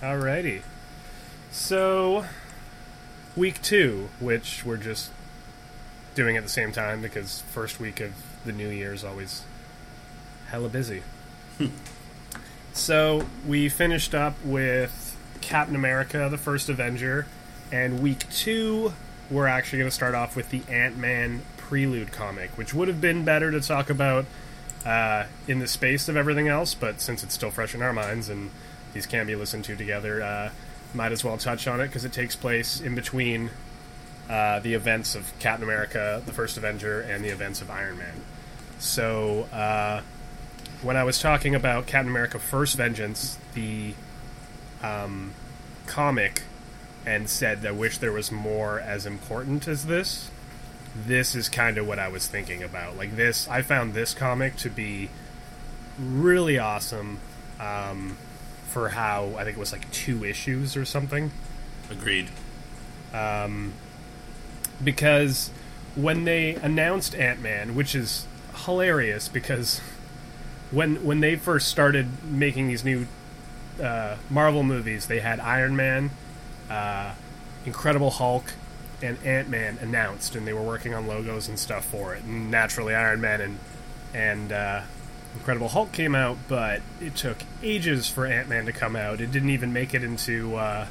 Alrighty. So, week two, which we're just doing at the same time because first week of the new year is always hella busy. so, we finished up with Captain America, the first Avenger, and week two, we're actually going to start off with the Ant Man Prelude comic, which would have been better to talk about uh, in the space of everything else, but since it's still fresh in our minds and these can be listened to together, uh, might as well touch on it because it takes place in between uh, the events of Captain America, the first Avenger, and the events of Iron Man. So, uh, when I was talking about Captain America First Vengeance, the um, comic, and said, I wish there was more as important as this, this is kind of what I was thinking about. Like, this, I found this comic to be really awesome. Um, for how I think it was like two issues or something. Agreed. Um, because when they announced Ant Man, which is hilarious, because when when they first started making these new uh, Marvel movies, they had Iron Man, uh, Incredible Hulk, and Ant Man announced, and they were working on logos and stuff for it. And naturally, Iron Man and and uh, Incredible Hulk came out, but it took ages for Ant Man to come out. It didn't even make it into. Uh,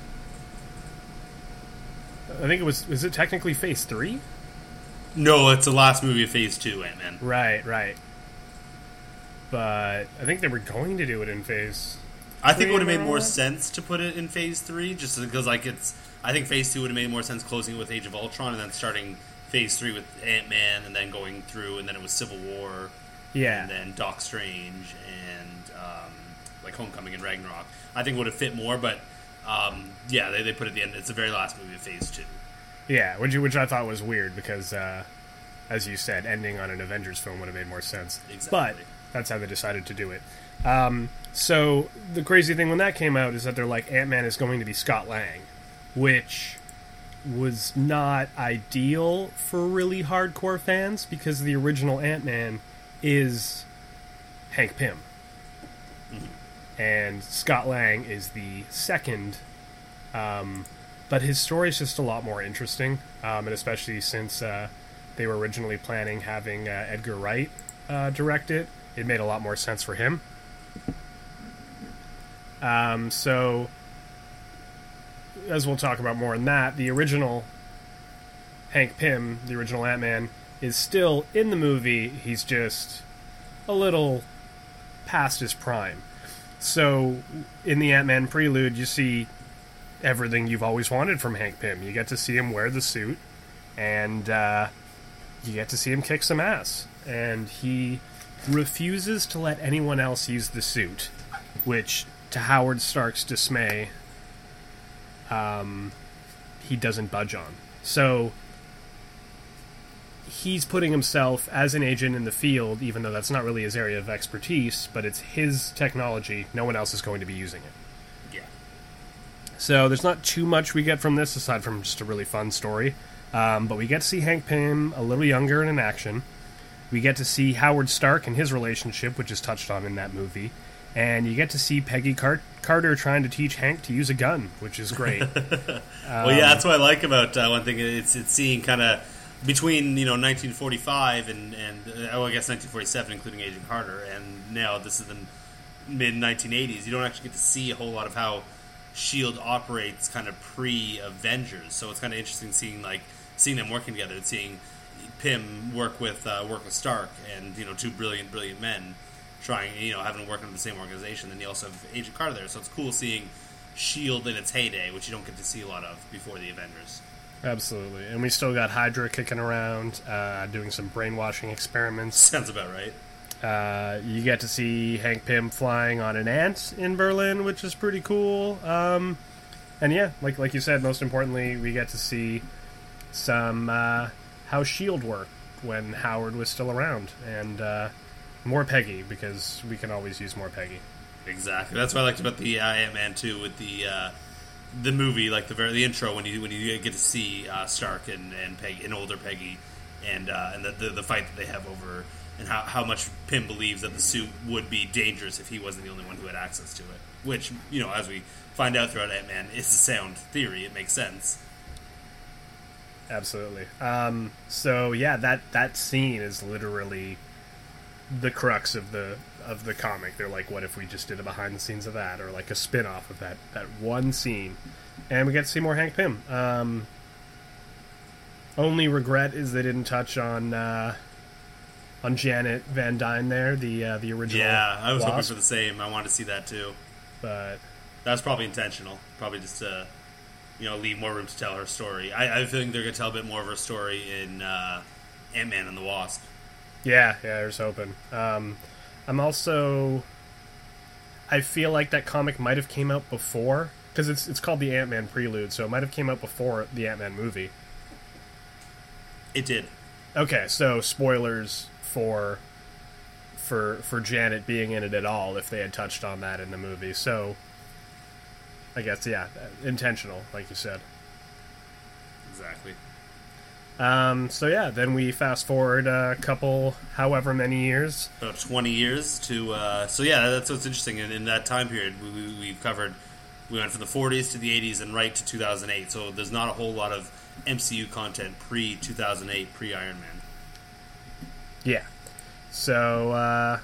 I think it was. Was it technically Phase Three? No, it's the last movie of Phase Two, Ant Man. Right, right. But I think they were going to do it in Phase. I think it would have made more sense to put it in Phase Three, just because like it's. I think Phase Two would have made more sense closing with Age of Ultron and then starting Phase Three with Ant Man and then going through and then it was Civil War Yeah. and then Doc Strange and um, like Homecoming and Ragnarok. I think would have fit more, but um, yeah, they, they put it at the end. It's the very last movie of Phase Two. Yeah, which which I thought was weird because, uh, as you said, ending on an Avengers film would have made more sense. Exactly. But that's how they decided to do it. Um, so the crazy thing when that came out is that they're like Ant Man is going to be Scott Lang, which was not ideal for really hardcore fans because the original Ant Man is Hank Pym, and Scott Lang is the second. Um, but his story is just a lot more interesting, um, and especially since uh, they were originally planning having uh, Edgar Wright uh, direct it, it made a lot more sense for him. Um, so, as we'll talk about more in that, the original Hank Pym, the original Ant Man, is still in the movie. He's just a little past his prime. So, in the Ant Man prelude, you see everything you've always wanted from Hank Pym. You get to see him wear the suit, and uh, you get to see him kick some ass. And he refuses to let anyone else use the suit, which, to Howard Stark's dismay, um, he doesn't budge on. So he's putting himself as an agent in the field, even though that's not really his area of expertise, but it's his technology. No one else is going to be using it. Yeah. So there's not too much we get from this aside from just a really fun story. Um, but we get to see Hank Pym a little younger and in action. We get to see Howard Stark and his relationship, which is touched on in that movie. And you get to see Peggy Car- Carter trying to teach Hank to use a gun, which is great. well, yeah, that's what I like about uh, one thing. It's it's seeing kind of between you know 1945 and and uh, oh, I guess 1947, including Agent Carter, and now this is the mid 1980s. You don't actually get to see a whole lot of how Shield operates, kind of pre Avengers. So it's kind of interesting seeing like seeing them working together and seeing Pym work with uh, work with Stark, and you know two brilliant brilliant men trying you know having to work under the same organization. Then you also have Agent Carter there, so it's cool seeing Shield in its heyday, which you don't get to see a lot of before the Avengers. Absolutely. And we still got Hydra kicking around, uh, doing some brainwashing experiments. Sounds about right. Uh, you get to see Hank Pym flying on an ant in Berlin, which is pretty cool. Um, and yeah, like like you said, most importantly, we get to see some uh, how Shield worked when Howard was still around, and uh, more Peggy because we can always use more Peggy. Exactly. That's what I liked about the uh, Ant Man too, with the uh, the movie, like the very the intro when you when you get to see uh, Stark and and Peggy, an older Peggy, and uh, and the, the the fight that they have over and how, how much Pym believes that the suit would be dangerous if he wasn't the only one who had access to it. Which, you know, as we find out throughout Ant Man, is a sound theory. It makes sense. Absolutely. Um, so yeah, that that scene is literally the crux of the of the comic. They're like, what if we just did a behind the scenes of that, or like a spin off of that that one scene, and we get to see more Hank Pym. Um, only regret is they didn't touch on uh, on Janet Van Dyne there, the uh, the original. Yeah, I was Wasp, hoping for the same. I wanted to see that too. but That was probably intentional. Probably just to, you know, leave more room to tell her story. I, I a feeling they're going to tell a bit more of her story in uh, Ant Man and the Wasp. Yeah, yeah, I was hoping. Um, I'm also. I feel like that comic might have came out before because it's it's called the Ant Man Prelude, so it might have came out before the Ant Man movie. It did. Okay, so spoilers for for for Janet being in it at all if they had touched on that in the movie. So I guess yeah, intentional, like you said. Um, so yeah, then we fast forward a couple, however many years. About 20 years to. Uh, so, yeah, that's what's interesting. In, in that time period, we, we, we've covered. We went from the 40s to the 80s and right to 2008. So, there's not a whole lot of MCU content pre 2008, pre Iron Man. Yeah. So, uh,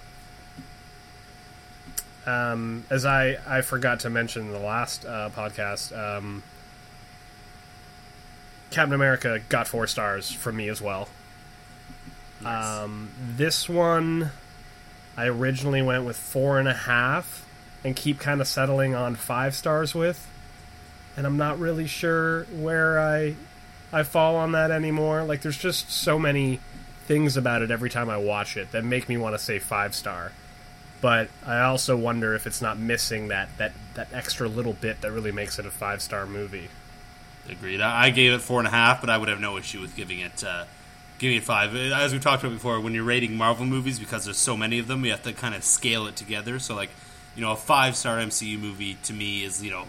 um, as I, I forgot to mention in the last uh, podcast, um, Captain America got four stars from me as well. Nice. Um, this one, I originally went with four and a half, and keep kind of settling on five stars with, and I'm not really sure where I I fall on that anymore. Like, there's just so many things about it every time I watch it that make me want to say five star. But I also wonder if it's not missing that that that extra little bit that really makes it a five star movie. Agreed. I gave it four and a half, but I would have no issue with giving it uh, giving it five. As we talked about before, when you're rating Marvel movies, because there's so many of them, you have to kind of scale it together. So, like, you know, a five star MCU movie to me is you know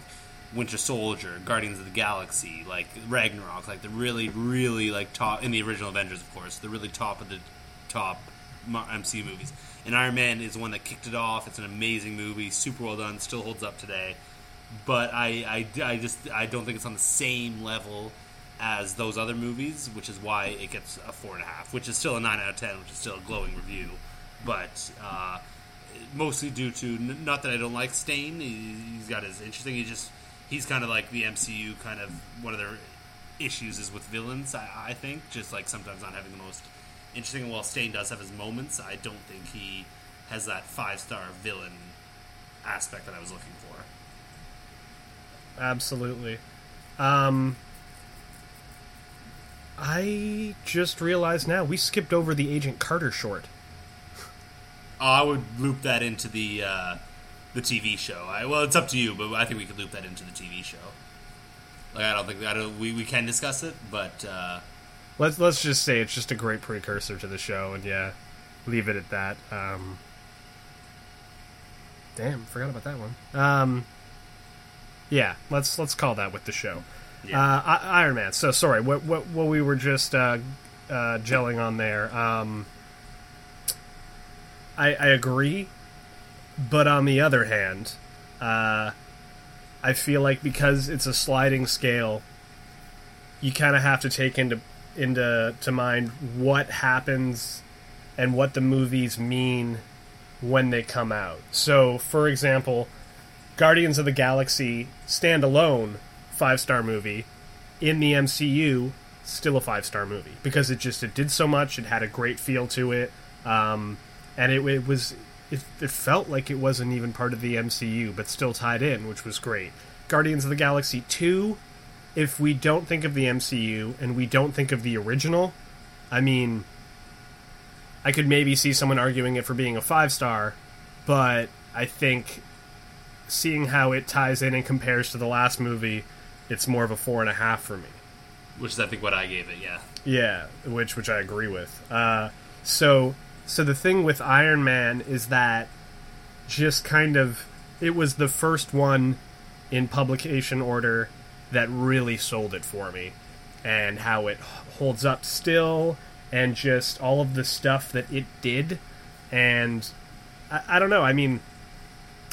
Winter Soldier, Guardians of the Galaxy, like Ragnarok, like the really, really like top in the original Avengers, of course, the really top of the top MCU movies. And Iron Man is one that kicked it off. It's an amazing movie, super well done, still holds up today. But I, I, I just I don't think it's on the same level as those other movies, which is why it gets a four and a half, which is still a nine out of ten, which is still a glowing review. But uh, mostly due to not that I don't like Stane. He, he's got his interesting. He just he's kind of like the MCU kind of one of their issues is with villains. I, I think just like sometimes not having the most interesting. While Stane does have his moments, I don't think he has that five star villain aspect that I was looking for. Absolutely. Um, I just realized now we skipped over the Agent Carter short. Oh, I would loop that into the uh, the TV show. I, well, it's up to you, but I think we could loop that into the TV show. Like I don't think I don't we, we can discuss it, but uh, Let's let's just say it's just a great precursor to the show, and yeah, leave it at that. Um, damn, forgot about that one. Um, yeah, let's let's call that with the show. Yeah. Uh, I- Iron Man. So sorry, what what what we were just uh, uh, gelling on there. Um, I I agree, but on the other hand, uh, I feel like because it's a sliding scale, you kind of have to take into into to mind what happens and what the movies mean when they come out. So, for example, Guardians of the Galaxy standalone five star movie in the MCU still a five star movie because it just it did so much. It had a great feel to it, um, and it, it was it, it felt like it wasn't even part of the MCU, but still tied in, which was great. Guardians of the Galaxy two if we don't think of the MCU and we don't think of the original, I mean, I could maybe see someone arguing it for being a five star, but I think seeing how it ties in and compares to the last movie, it's more of a four and a half for me. which is I think what I gave it. Yeah, Yeah, which which I agree with. Uh, so so the thing with Iron Man is that just kind of it was the first one in publication order that really sold it for me, and how it holds up still, and just all of the stuff that it did. And I, I don't know. I mean,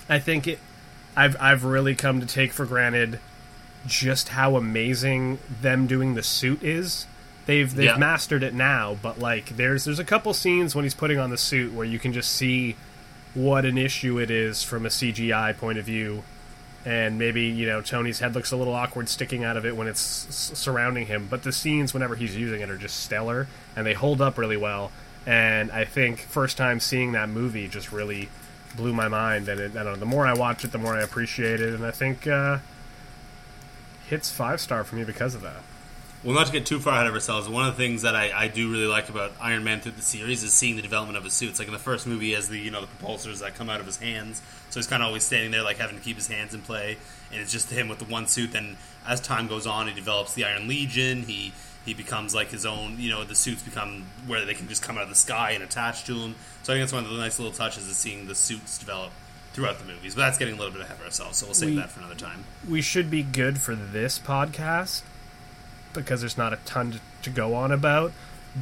I think it. I've I've really come to take for granted just how amazing them doing the suit is. They've they've Yeah. mastered it now, but like there's there's a couple scenes when he's putting on the suit where you can just see what an issue it is from a CGI point of view. And maybe you know Tony's head looks a little awkward sticking out of it when it's s- surrounding him, but the scenes whenever he's using it are just stellar and they hold up really well. And I think first time seeing that movie just really blew my mind. And it, I don't know, the more I watch it, the more I appreciate it. And I think uh, hits five star for me because of that. Well, not to get too far ahead of ourselves, one of the things that I, I do really like about Iron Man through the series is seeing the development of his suits. Like in the first movie, has the you know the propulsors that come out of his hands, so he's kind of always standing there, like having to keep his hands in play, and it's just him with the one suit. Then as time goes on, he develops the Iron Legion. He he becomes like his own. You know, the suits become where they can just come out of the sky and attach to him. So I think that's one of the nice little touches is seeing the suits develop throughout the movies. But that's getting a little bit ahead of ourselves, so we'll save We- that for another time. we should be good for this podcast because there's not a ton to, to go on about.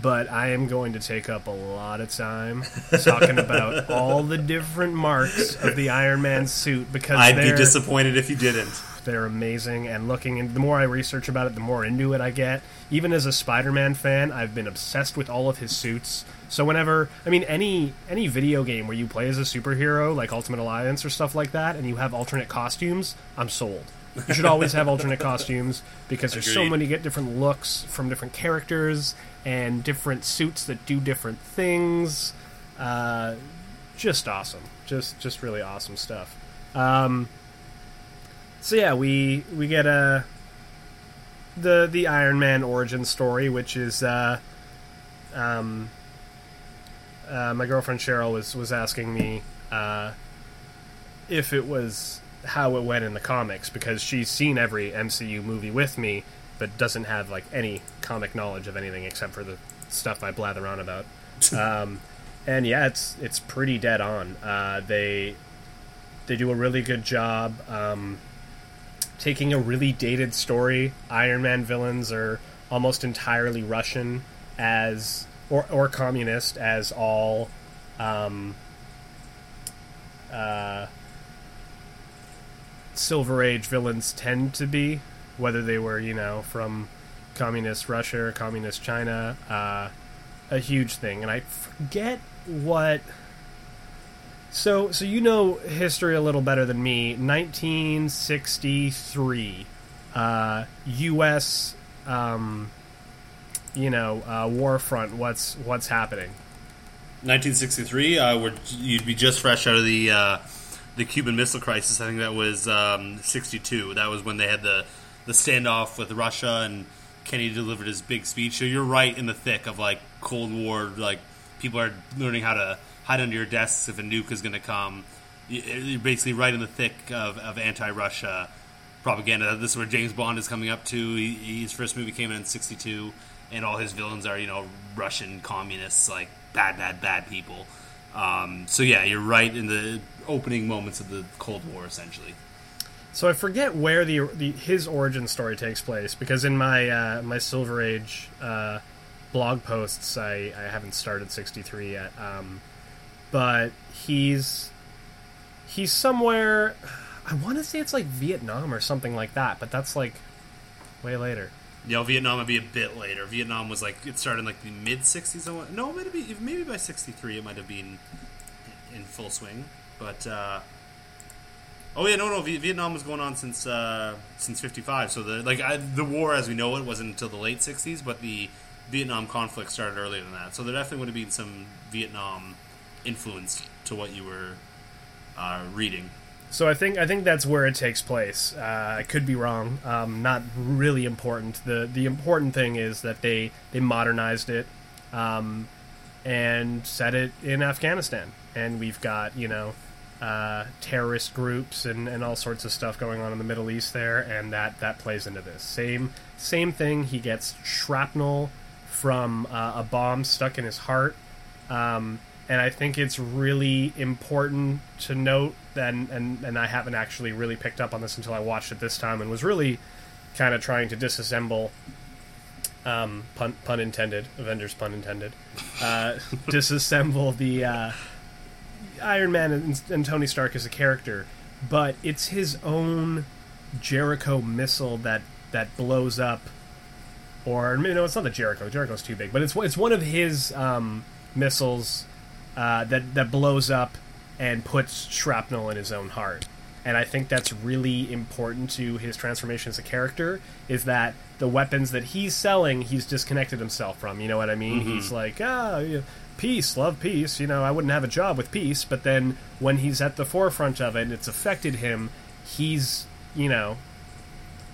But I am going to take up a lot of time talking about all the different marks of the Iron Man suit because I'd be disappointed if you didn't. They're amazing. And looking, and the more I research about it, the more into it I get. Even as a Spider-Man fan, I've been obsessed with all of his suits. So whenever, I mean, any any video game where you play as a superhero, like Ultimate Alliance or stuff like that, and you have alternate costumes, I'm sold. You should always have alternate costumes because there's so many get different looks from different characters and different suits that do different things. Uh, just awesome, just just really awesome stuff. Um, so yeah, we we get a the the Iron Man origin story, which is uh, um, uh, my girlfriend Cheryl was was asking me uh, if it was how it went in the comics because she's seen every MCU movie with me, but doesn't have like any comic knowledge of anything except for the stuff I blather on about. um, and yeah, it's it's pretty dead on. Uh, they they do a really good job um, taking a really dated story. Iron Man villains are almost entirely Russian as or or communist as all um, uh, Silver Age villains tend to be, whether they were you know from communist Russia or communist China. Uh, a huge thing, and I forget what. So, so you know history a little better than me. 1963, uh, U.S. Um, you know, uh, war front. What's what's happening? 1963, uh, you'd be just fresh out of the uh, the Cuban Missile Crisis. I think that was um, 62. That was when they had the the standoff with Russia, and Kennedy delivered his big speech. So you're right in the thick of like Cold War. Like people are learning how to hide under your desks if a nuke is going to come. You- You're basically right in the thick of, of anti-Russia propaganda. This is where James Bond is coming up to. He, his first movie came in '62, and all his villains are you know Russian communists, like bad, bad, bad people. Um, so yeah, you're right in the opening moments of the Cold War, essentially. So I forget where the, the his origin story takes place because in my uh, my Silver Age uh, blog posts, I, I haven't started 63 yet. Um, but he's he's somewhere. I want to say it's like Vietnam or something like that, but that's like way later. Know, Vietnam would be a bit later. Vietnam was like it started in like the mid '60s. I want- No, maybe maybe by '63 it might have been in full swing. But uh, oh yeah, no, no, Vietnam was going on since uh, since '55. So the like I, the war as we know it wasn't until the late '60s, but the Vietnam conflict started earlier than that. So there definitely would have been some Vietnam influence to what you were uh, reading. So I think I think that's where it takes place. Uh, I could be wrong. Um, not really important. the The important thing is that they they modernized it um, and set it in Afghanistan, and we've got you know uh, terrorist groups and, and all sorts of stuff going on in the Middle East there, and that that plays into this. Same same thing. He gets shrapnel from uh, a bomb stuck in his heart. Um, and I think it's really important to note that, and, and I haven't actually really picked up on this until I watched it this time and was really kind of trying to disassemble um, pun, pun intended, Avengers pun intended, uh, disassemble the uh, Iron Man and, and Tony Stark as a character, but it's his own Jericho missile that that blows up, or no, it's not the Jericho. Jericho's too big, but it's it's one of his um, missiles uh, that that blows up and puts shrapnel in his own heart. And I think that's really important to his transformation as a character. Is that the weapons that he's selling, he's disconnected himself from. You know what I mean? Mm-hmm. He's like, ah, know, peace, love peace. You know, I wouldn't have a job with peace. But then when he's at the forefront of it, and it's affected him. He's, you know,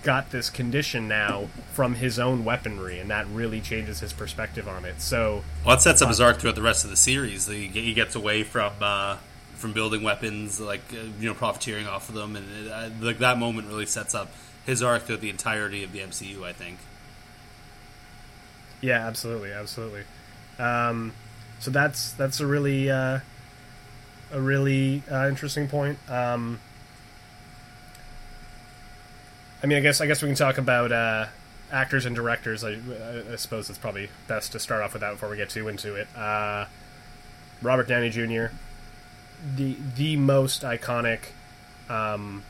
got this condition now from his own weaponry, and that really changes his perspective on it. So, Well, that sets up his arc throughout the rest of the series. He, he gets away from uh, from building weapons, like uh, you know, profiteering off of them, and it, uh, like that moment really sets up his arc throughout the entirety of the MCU. I think. yeah, absolutely, absolutely. Um, so that's that's a really uh, a really uh, interesting point. Um, I mean, I guess I guess we can talk about uh, actors and directors. I, I suppose it's probably best to start off with that before we get too into it. Uh, Robert Downey Jr., the the most iconic um,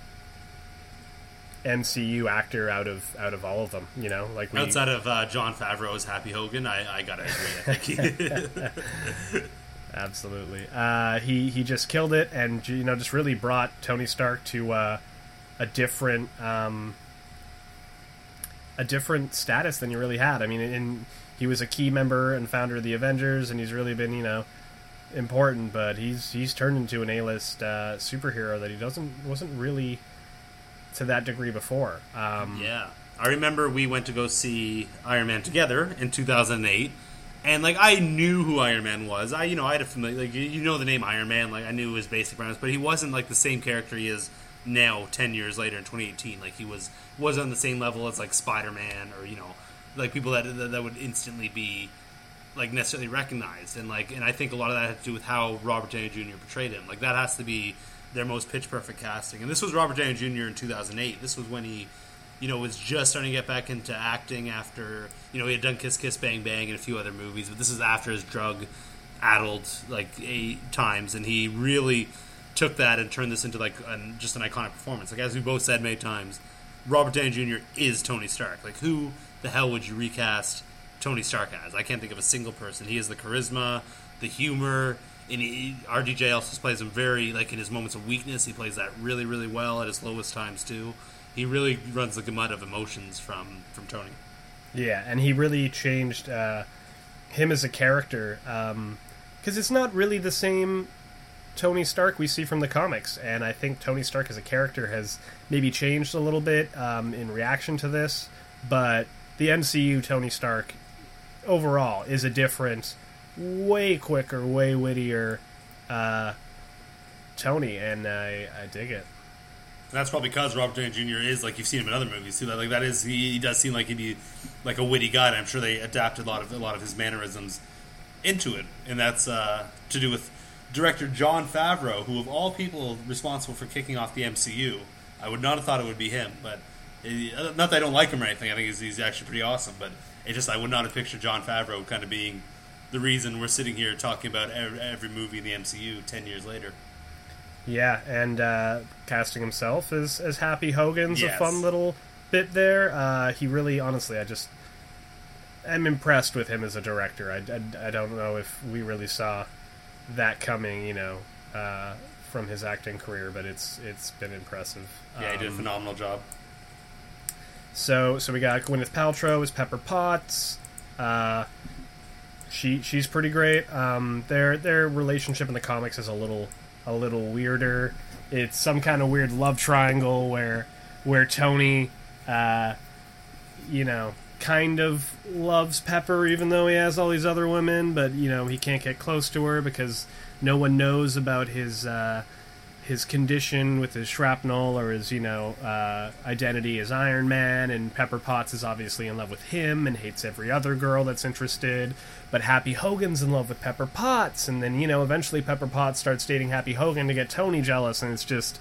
MCU actor out of out of all of them. You know, like we, Outside of uh, Jon Favreau's Happy Hogan, I, I gotta agree. I think. Absolutely. Uh, he he just killed it, and you know, just really brought Tony Stark to uh, a different um, a different status than he really had. I mean, he was a key member and founder of the Avengers, and he's really been you know important. But he's he's turned into an A list uh, superhero that he doesn't wasn't really to that degree before. Um, Yeah, I remember we went to go see Iron Man together in 2008, and like I knew who Iron Man was. I you know I had a familiar like you- you know the name Iron Man, like I knew his basic premise, but he wasn't like the same character he is now 10 years later in 2018. Like he was was on the same level as like Spider Man or you know like people that that, that would instantly be like necessarily recognized and like and I think a lot of that had to do with how Robert Downey Jr. portrayed him. Like that has to be their most pitch perfect casting. And this was Robert Downey Jr. in 2008. This was when he you know was just starting to get back into acting after you know he had done Kiss Kiss Bang Bang and a few other movies, but this is after his drug addled like eight times and he really took that and turned this into like an, just an iconic performance. Like as we both said many times, Robert Downey Jr. is Tony Stark. Like who the hell would you recast Tony Stark as? I can't think of a single person. He has the charisma, the humor, and he, RDJ also plays him very like in his moments of weakness. He plays that really really well at his lowest times too. He really runs the gamut of emotions from from Tony. Yeah, and he really changed uh, him as a character because it's not really the same Tony Stark we see from the comics, and I think Tony Stark as a character has maybe changed a little bit um, in reaction to this, but the MCU Tony Stark overall is a different, way quicker, way wittier uh, Tony, and I, I dig it. And that's probably because Robert Downey Jr. is like you've seen him in other movies too. Like that is he, he does seem like he'd be like a witty guy. And I'm sure they adapted a lot of a lot of his mannerisms into it, and that's uh, to do with director Jon Favreau, who of all people responsible for kicking off the MCU. I would not have thought it would be him, but uh, not that I don't like him or anything. I think he's, he's actually pretty awesome, but it just I would not have pictured Jon Favreau kind of being the reason we're sitting here talking about every, every movie in the MCU ten years later. Yeah, and uh, casting himself as as Happy Hogan's Yes. a fun little bit there. Uh, he really, honestly, I just am impressed with him as a director. I, I, I don't know if we really saw that coming, you know, uh, from his acting career, but it's it's been impressive. Yeah, he did a Um, phenomenal job. so so we got Gwyneth Paltrow as Pepper Potts. Uh, she she's pretty great. Um, their their relationship in the comics is a little a little weirder. It's some kind of weird love triangle where where Tony, uh, you know, kind of loves Pepper even though he has all these other women, but you know he can't get close to her because no one knows about his uh, his condition with his shrapnel or his you know uh, identity as Iron Man, and Pepper Potts is obviously in love with him and hates every other girl that's interested. But Happy Hogan's in love with Pepper Potts, and then you know eventually Pepper Potts starts dating Happy Hogan to get Tony jealous, and it's just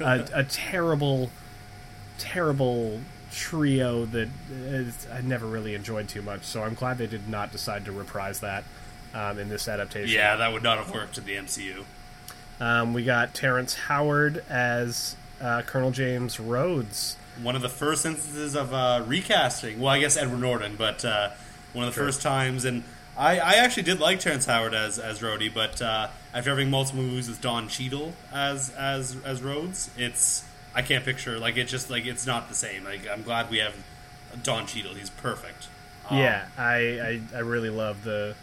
a, a terrible, terrible trio that is, I never really enjoyed too much. So I'm glad they did not decide to reprise that um, in this adaptation. Yeah, that would not have worked in the MCU. Um, we got Terrence Howard as uh, Colonel James Rhodes. One of the first instances of uh, recasting. Well, I guess Edward Norton, but uh, one of the Sure. first times. And I, I actually did like Terrence Howard as as Rhodey, but uh, after having multiple movies with Don Cheadle as as as Rhodes, it's I can't picture like it's just like it's not the same. Like I'm glad we have Don Cheadle. He's perfect. Um, yeah, I, I I really love the.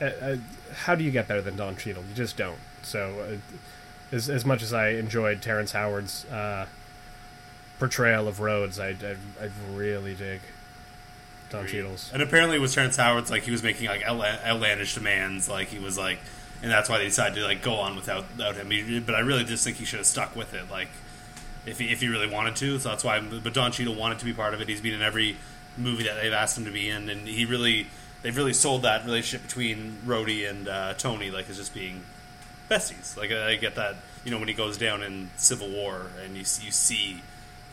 Uh, uh, how do you get better than Don Cheadle? You just don't. So, uh, as as much as I enjoyed Terrence Howard's uh, portrayal of Rhodes, I, I I really dig Don Cheadle's. And apparently, with Terrence Howard's like he was making like outlandish demands. Like he was like, and that's why they decided to like go on without without him. He- But I really just think he should have stuck with it. Like if he, if he really wanted to. So that's why. But Don Cheadle wanted to be part of it. He's been in every movie that they've asked him to be in, and he really they've really sold that relationship between Rhodey and uh, Tony like as just being besties. Like I get that. You know when he goes down in Civil War and you see, you see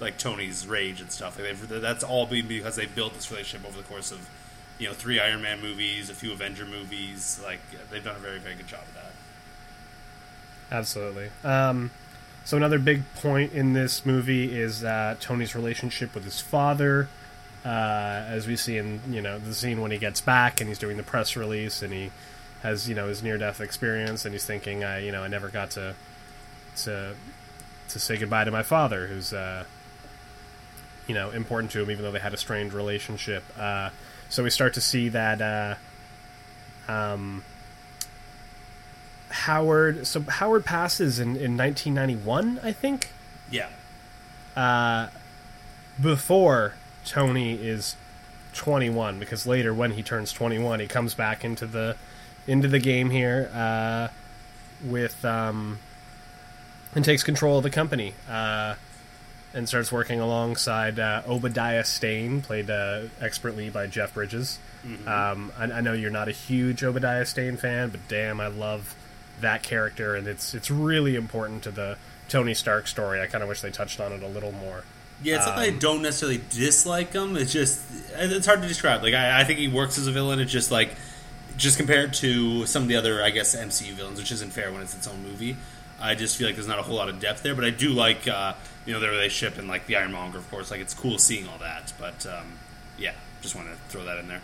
like Tony's rage and stuff. Like that's all been because they built this relationship over the course of you know three Iron Man movies, a few Avenger movies. Like they've done a very very good job of that. Absolutely. Um, so another big point in this movie is uh, Tony's relationship with his father. Uh, as we see in you know the scene when he gets back and he's doing the press release and he has you know his near death experience and he's thinking I you know I never got to to to say goodbye to my father who's uh, you know important to him even though they had a strained relationship. Uh, so we start to see that. Uh, um, Howard. So Howard passes in, in 1991, I think. Yeah, Uh, before Tony is 21, because later when he turns 21, he comes back into the into the game here uh, with um, and takes control of the company uh, and starts working alongside uh, Obadiah Stane, played uh, expertly by Jeff Bridges. Um, I, I know you're not a huge Obadiah Stane fan, but damn, I love that character, and it's it's really important to the Tony Stark story. I kind of wish they touched on it a little more. yeah. It's not that I don't necessarily dislike him. It's just it's hard to describe. Like I, I think he works as a villain. It's just like just compared to some of the other I guess MCU villains, which isn't fair when it's its own movie. I just feel like there's not a whole lot of depth there, but I do like uh, you know their relationship and like the Ironmonger, of course. Like it's cool seeing all that, but um, yeah, just want to throw that in there.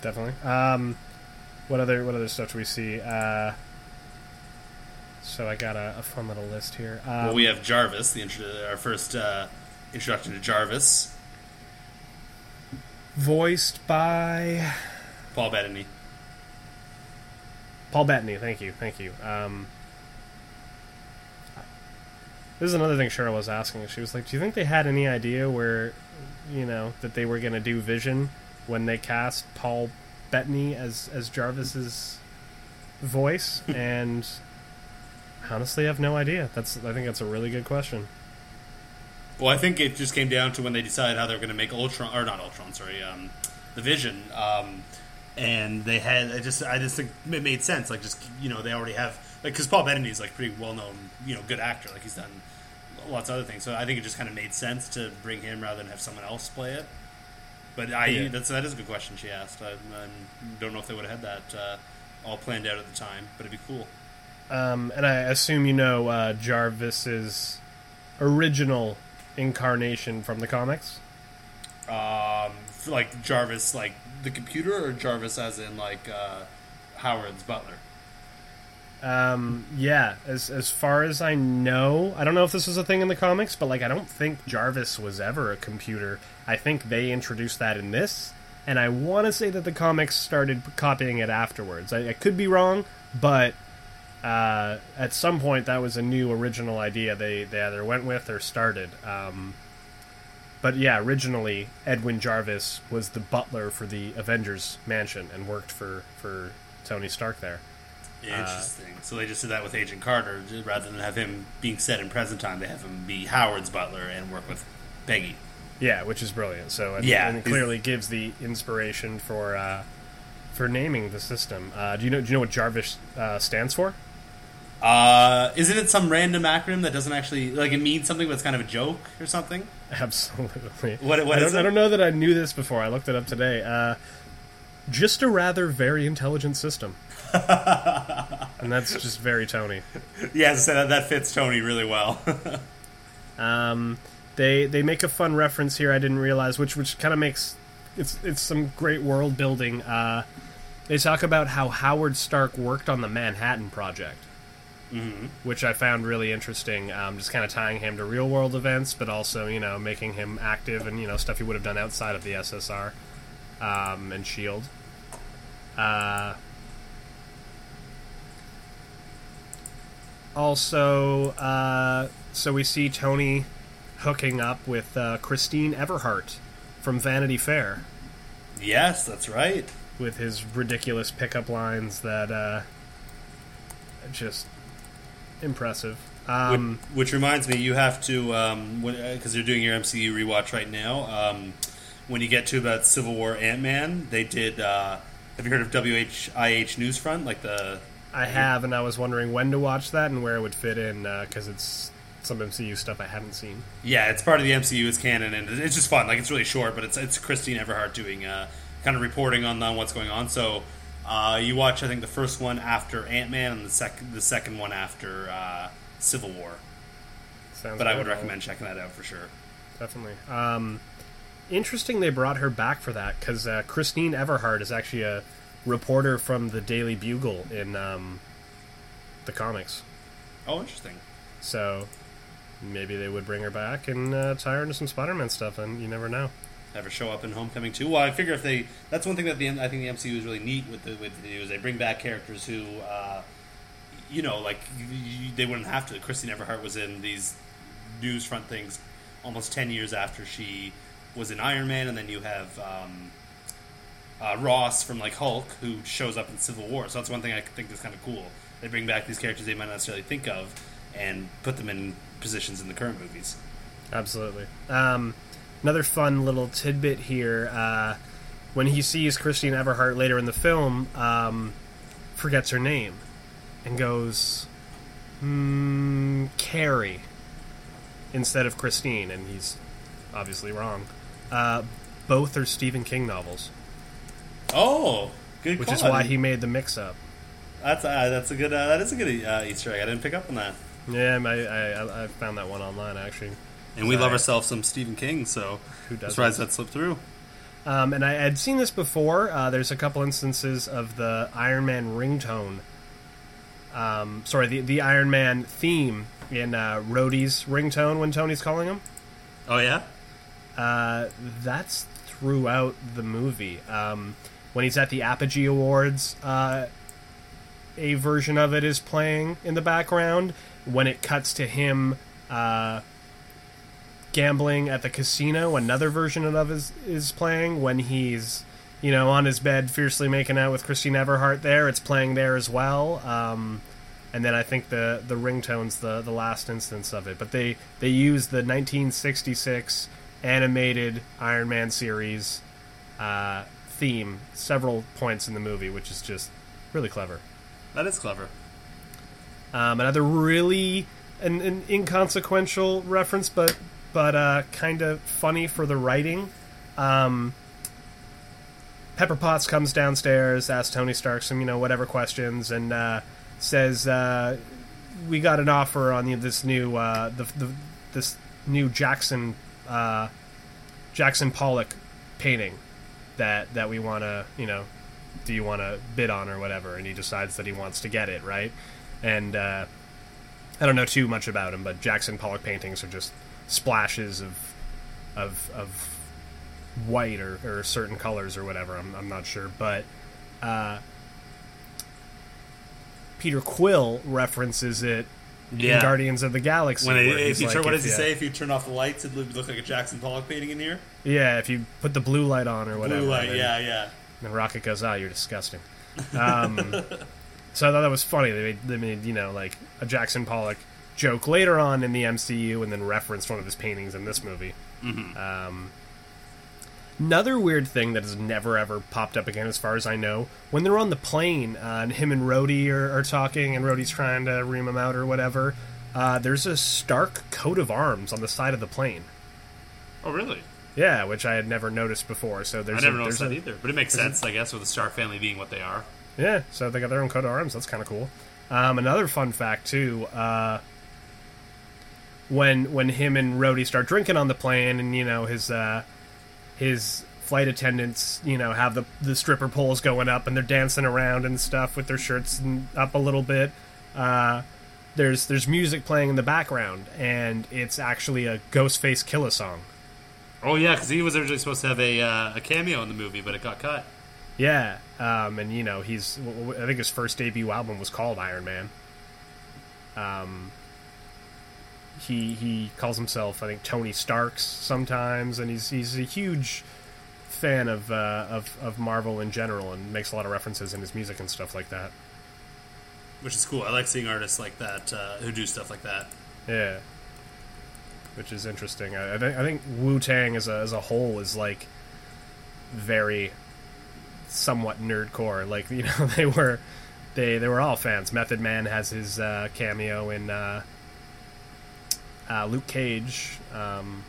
Definitely. Um, what other what other stuff do we see? Uh, so I got a, a fun little list here. Um, well, we have Jarvis, the intro- our first uh, introduction to Jarvis, voiced by Paul Bettany. Paul Bettany. Thank you, thank you. Um, this is another thing Cheryl was asking. She was like, "Do you think they had any idea where, you know, that they were going to do Vision when they cast Paul Bettany as as Jarvis's voice?" and honestly, I have no idea. That's I think that's a really good question. Well, I think it just came down to when they decided how they were going to make Ultron, or not Ultron, sorry, um, the Vision, um, and they had. I just, I just think it made sense. Like, just you know, they already have like because Paul Bettany is like pretty well known, you know, good actor. Like he's done lots of other things. So I think it just kind of made sense to bring him rather than have someone else play it. But I, Yeah. that's that is a good question she asked. I, I don't know if they would have had that uh, all planned out at the time, but it'd be cool. Um, and I assume you know uh, Jarvis's original incarnation from the comics. Um, like Jarvis, like the computer, or Jarvis as in like uh, Howard's butler. Um, yeah, as as far as I know, I don't know if this was a thing in the comics, but like I don't think Jarvis was ever a computer. I think they introduced that in this, and I want to say that the comics started copying it afterwards. I, I could be wrong, but uh, at some point that was a new original idea they they either went with or started. Um, but yeah, originally Edwin Jarvis was the butler for the Avengers mansion and worked for for Tony Stark there. Interesting. so they just did that with Agent Carter, j- rather than have him being set in present time. They have him be Howard's butler and work with Peggy. Yeah, which is brilliant. So and, Yeah. and it clearly gives the inspiration for uh, for naming the system. Uh, do you know? Do you know what Jarvis uh, stands for? Uh, isn't it some random acronym that doesn't actually like it means something, but it's kind of a joke or something? Absolutely. What- what I, don't, I it? don't know that I knew this before. I looked it up today. Uh, just a rather very intelligent system. and that's just very Tony. Yeah, as I said, that, that fits Tony really well. Um, they they make a fun reference here I didn't realize, which which kind of makes it's it's some great world building. Uh, they talk about how Howard Stark worked on the Manhattan Project, mm-hmm. which I found really interesting. Um, just kind of tying him to real world events, but also you know making him active and you know stuff he would have done outside of the SSR um, and Shield. Uh, also, uh, so we see Tony hooking up with uh, Christine Everhart from Vanity Fair yes, that's right. with his ridiculous pickup lines that uh, just impressive. Um, which, which reminds me, you have to um, because you're doing your MCU rewatch right now. Um, when you get to about Civil War Ant Man, they did. Uh, have you heard of WHIH Newsfront? Like the I have, and I was wondering when to watch that and where it would fit in because it's some MCU stuff I haven't seen. Yeah, it's part of the MCU. It's canon, and it's just fun. Like it's really short, but it's it's Christine Everhart doing uh, kind of reporting on, on what's going on. So uh, you watch, I think, the first one after Ant Man, and the second the second one after uh, Civil War. Sounds But I would recommend checking that out for sure. definitely. Um, interesting they brought her back for that because uh, Christine Everhart is actually a reporter from the Daily Bugle in um, the comics. Oh, interesting. So maybe they would bring her back and uh, tie her into some Spider-Man stuff, and you never know. Have her show up in Homecoming too. Well, I figure if they that's one thing that the I think the MCU is really neat with the with the, is they bring back characters who. Uh, you know, like you, you, they wouldn't have to. Christine Everhart was in these news front things almost ten years after she was in Iron Man, and then you have um, uh, Ross from like Hulk who shows up in Civil War. So that's one thing I think is kind of cool. They bring back these characters they might not necessarily think of and put them in positions in the current movies. Absolutely. Um, another fun little tidbit here. Uh, when he sees Christine Everhart later in the film, um, forgets her name and goes, hmm, Carrie instead of Christine, and he's obviously wrong. Uh, both are Stephen King novels, Oh, good. which call. is why he made the mix-up. That's uh, that's a good. Uh, that is a good uh, Easter egg. I didn't pick up on that. Yeah, I, I, I found that one online actually. And we love ourselves some Stephen King, so Who doesn't? surprised that slipped through. Um, and I had seen this before. Uh, there's a couple instances of the Iron Man ringtone. Um, sorry, the the Iron Man theme in uh, Rhodey's ringtone when Tony's calling him. Oh yeah. Uh, that's throughout the movie. Um, when he's at the Apogee Awards, uh, a version of it is playing in the background. When it cuts to him uh, gambling at the casino, another version of it is, is playing. When he's, you know, on his bed fiercely making out with Christine Everhart there, it's playing there as well. Um, and then I think the the ringtone's the the last instance of it. But they they use the 1966 animated Iron Man series uh, theme several points in the movie, which is just really clever. That is clever. Um, another really an, an inconsequential reference, but but uh, kind of funny for the writing. Um, Pepper Potts comes downstairs, asks Tony Stark some you know whatever questions, and uh, says, uh, "We got an offer on the, this new uh, the, the this new Jackson uh, Jackson Pollock painting that that we want to you know do you want to bid on or whatever?" And he decides that he wants to get it right, and uh, I don't know too much about him, but Jackson Pollock paintings are just splashes of of of white or, or certain colors or whatever. I'm, I'm not sure, but uh, Peter Quill references it in Guardians of the Galaxy. When it, if you like, turn, what does he you- say? If you turn off the lights, it would look like a Jackson Pollock painting in here. Yeah, if you put the blue light on or whatever. Blue light, then- yeah, yeah. And Rocket goes, "Ah, you're disgusting." Um, so I thought that was funny. They made, they made you know like a Jackson Pollock joke later on in the MCU, and then referenced one of his paintings in this movie. Um, Another weird thing that has never ever popped up again, as far as I know, when they're on the plane uh, and him and Rhodey are, are talking, and Rhodey's trying to ream him out or whatever. Uh, there's a Stark coat of arms on the side of the plane. Oh, really? Yeah, which I had never noticed before. So there's I never a, noticed there's that a- either. But it makes sense, I guess, with the Stark family being what they are. Yeah, so they got their own coat of arms. That's kind of cool. Um, another fun fact too. Uh, when when him and Rhodey start drinking on the plane, and you know his uh, his flight attendants, you know, have the the stripper poles going up, and they're dancing around and stuff with their shirts up a little bit. Uh, there's there's music playing in the background, and it's actually a Ghostface Killah song. Oh, yeah, because he was originally supposed to have a, uh, a cameo in the movie, but it got cut. Yeah, um, and you know he's. I think his first debut album was called Iron Man. Um, he he calls himself I think Tony Starks sometimes, and he's he's a huge fan of uh, of of Marvel in general, and makes a lot of references in his music and stuff like that. Which is cool. I like seeing artists like that uh, who do stuff like that. Yeah, which is interesting. I, I think I think Wu Tang as a as a whole is like very somewhat nerdcore. Like you know they were they they were all fans. Method Man has his uh, cameo in uh, uh, Luke Cage. Um,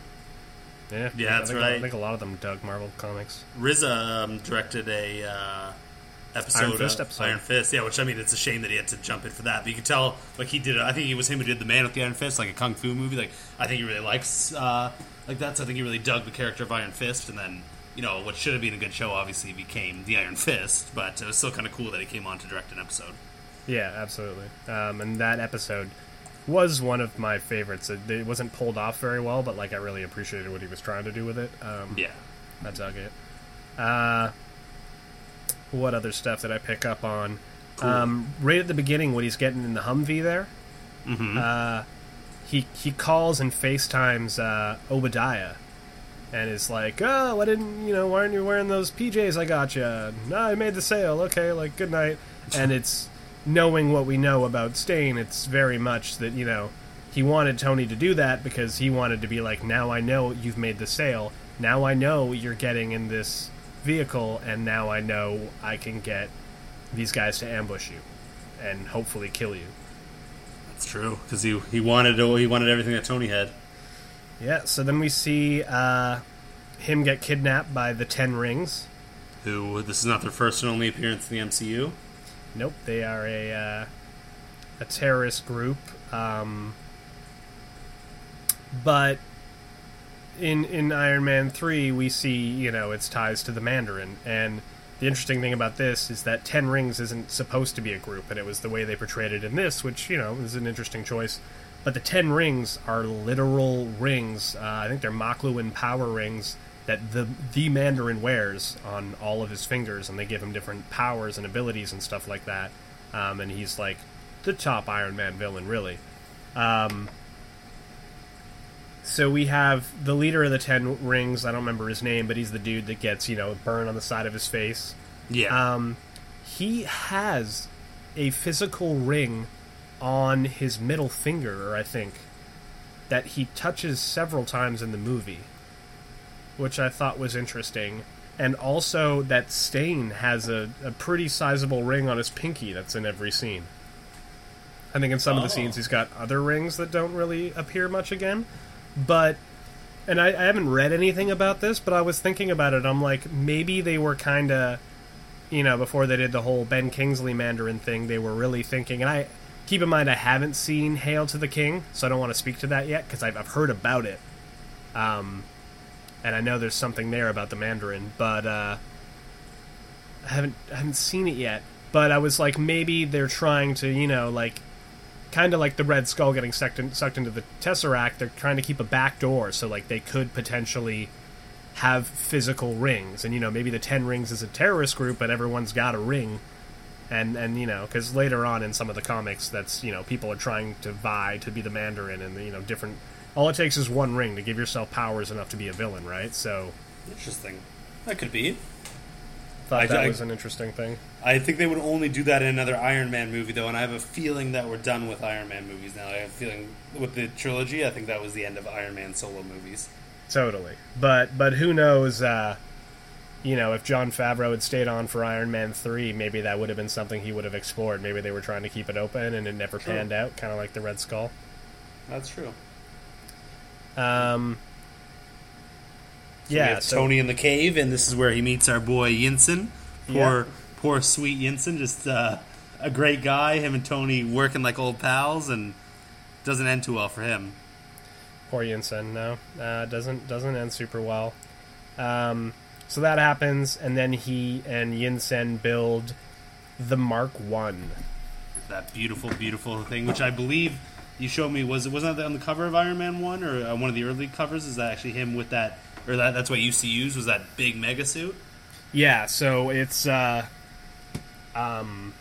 yeah, Yeah, I that's think, right. I think a lot of them dug Marvel comics. RZA um, directed a uh, episode Iron Fist of episode. Iron Fist. Yeah, which I mean, it's a shame that he had to jump in for that. But you can tell, like he did. I think it was him who did the Man with the Iron Fist, like a kung fu movie. Like I think he really likes uh, like that. So I think he really dug the character of Iron Fist, and then you know what should have been a good show obviously became the Iron Fist. But it was still kind of cool that he came on to direct an episode. Yeah, absolutely. Um, and that episode was one of my favorites. It, it wasn't pulled off very well, but like I really appreciated what he was trying to do with it. Um, Yeah. I dug it. Uh, what other stuff did I pick up on? Um, right at the beginning, when he's getting in the Humvee there, Mm-hmm. uh, he he calls and FaceTimes uh, Obadiah, and is like, "Oh, why didn't you know? Why aren't you wearing those PJs I got you? No, I made the sale. Okay, like good night." And it's knowing what we know about Stane, it's very much that you know he wanted Tony to do that because he wanted to be like, "Now I know you've made the sale. Now I know you're getting in this vehicle, and now I know I can get these guys to ambush you and hopefully kill you." That's true because he he wanted he wanted everything that Tony had. Yeah, so then we see uh, him get kidnapped by the Ten Rings. Who this is not their first and only appearance in the MCU. Nope, they are a uh, a terrorist group. Um, but in in Iron Man three, we see you know its ties to the Mandarin, and the interesting thing about this is that Ten Rings isn't supposed to be a group, and it was the way they portrayed it in this, which you know is an interesting choice. But the Ten Rings are literal rings. Uh, I think they're Makluan power rings that the the Mandarin wears on all of his fingers, and they give him different powers and abilities and stuff like that. Um, and he's like the top Iron Man villain, really. Um, so we have the leader of the Ten Rings. I don't remember his name, but he's the dude that gets you know burn on the side of his face. Yeah. Um, he has a physical ring on his middle finger, I think, that he touches several times in the movie, which I thought was interesting. And also that Stane has a, a pretty sizable ring on his pinky that's in every scene. I think in some of the Oh. scenes he's got other rings that don't really appear much again. But and I, I haven't read anything about this, but I was thinking about it. I'm like, maybe they were kind of, you know, before they did the whole Ben Kingsley Mandarin thing, they were really thinking. And I keep in mind, I haven't seen Hail to the King, so I don't want to speak to that yet because I've, I've heard about it. Um, and I know there's something there about the Mandarin, but uh, I haven't I haven't seen it yet. But I was like, maybe they're trying to, you know, like kind of like the Red Skull getting sucked, in, sucked into the Tesseract. They're trying to keep a back door so like they could potentially have physical rings, and you know maybe the Ten Rings is a terrorist group, but everyone's got a ring. And, and you know because later on in some of the comics that's you know people are trying to vie to be the Mandarin and you know different all it takes is one ring to give yourself powers enough to be a villain right so Interesting. That could be. Thought I- that I- was an interesting thing I think they would only do that in another Iron Man movie, though, and I have a feeling that we're done with Iron Man movies now. I have a feeling with the trilogy, I think that was the end of Iron Man solo movies. Totally, but but who knows? Uh, you know, if Jon Favreau had stayed on for Iron Man 3, maybe that would have been something he would have explored. Maybe they were trying to keep it open and it never True. panned out, kind of like the Red Skull. That's true. Um, yeah, so- Tony in the cave, and this is where he meets our boy Yinsen. Poor, Yeah. poor sweet Yinsen, just uh, a great guy. Him and Tony working like old pals, and doesn't end too well for him. Poor Yinsen, no, uh, doesn't doesn't end super well. Um, so that happens, and then he and Yinsen build the Mark One. That beautiful, beautiful thing, which I believe you showed me was it wasn't that on the cover of Iron Man one or uh, one of the early covers? Is that actually him with that, or that that's what used to use was that big mega suit? Yeah, so it's uh, um,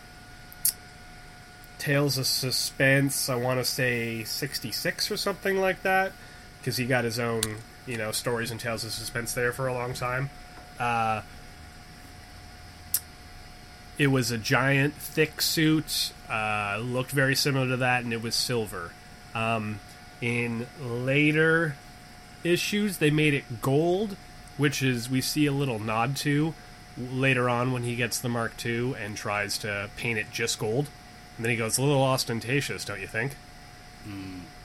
Tales of Suspense. I want to say sixty six or something like that, because he got his own you know stories and Tales of Suspense there for a long time. Uh, it was a giant, thick suit. Uh, looked very similar to that, and it was silver. Um, in later issues, they made it gold, which is we see a little nod to later on when he gets the Mark II and tries to paint it just gold. And then he goes a little ostentatious, don't you think?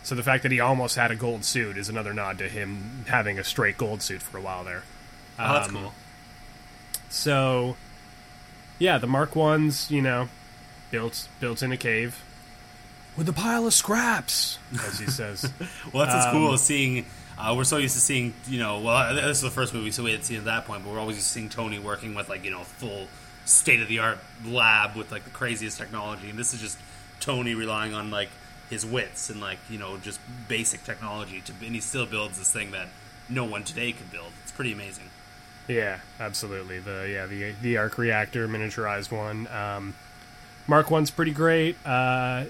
So the fact that he almost had a gold suit is another nod to him having a straight gold suit for a while there. Oh, that's Um, cool. So, yeah, the Mark Ones, you know, built built in a cave with a pile of scraps, as he says. Well, that's what's um, cool. Seeing uh, we're so used to seeing, you know, well, this is the first movie, so we had seen at that point, but we're always used to seeing Tony working with like you know full state of the art lab with like the craziest technology, and this is just Tony relying on like his wits and like you know just basic technology to, and he still builds this thing that no one today could build. It's pretty amazing. Yeah, absolutely. The yeah the the arc reactor miniaturized one. Um, Mark One's pretty great. Uh,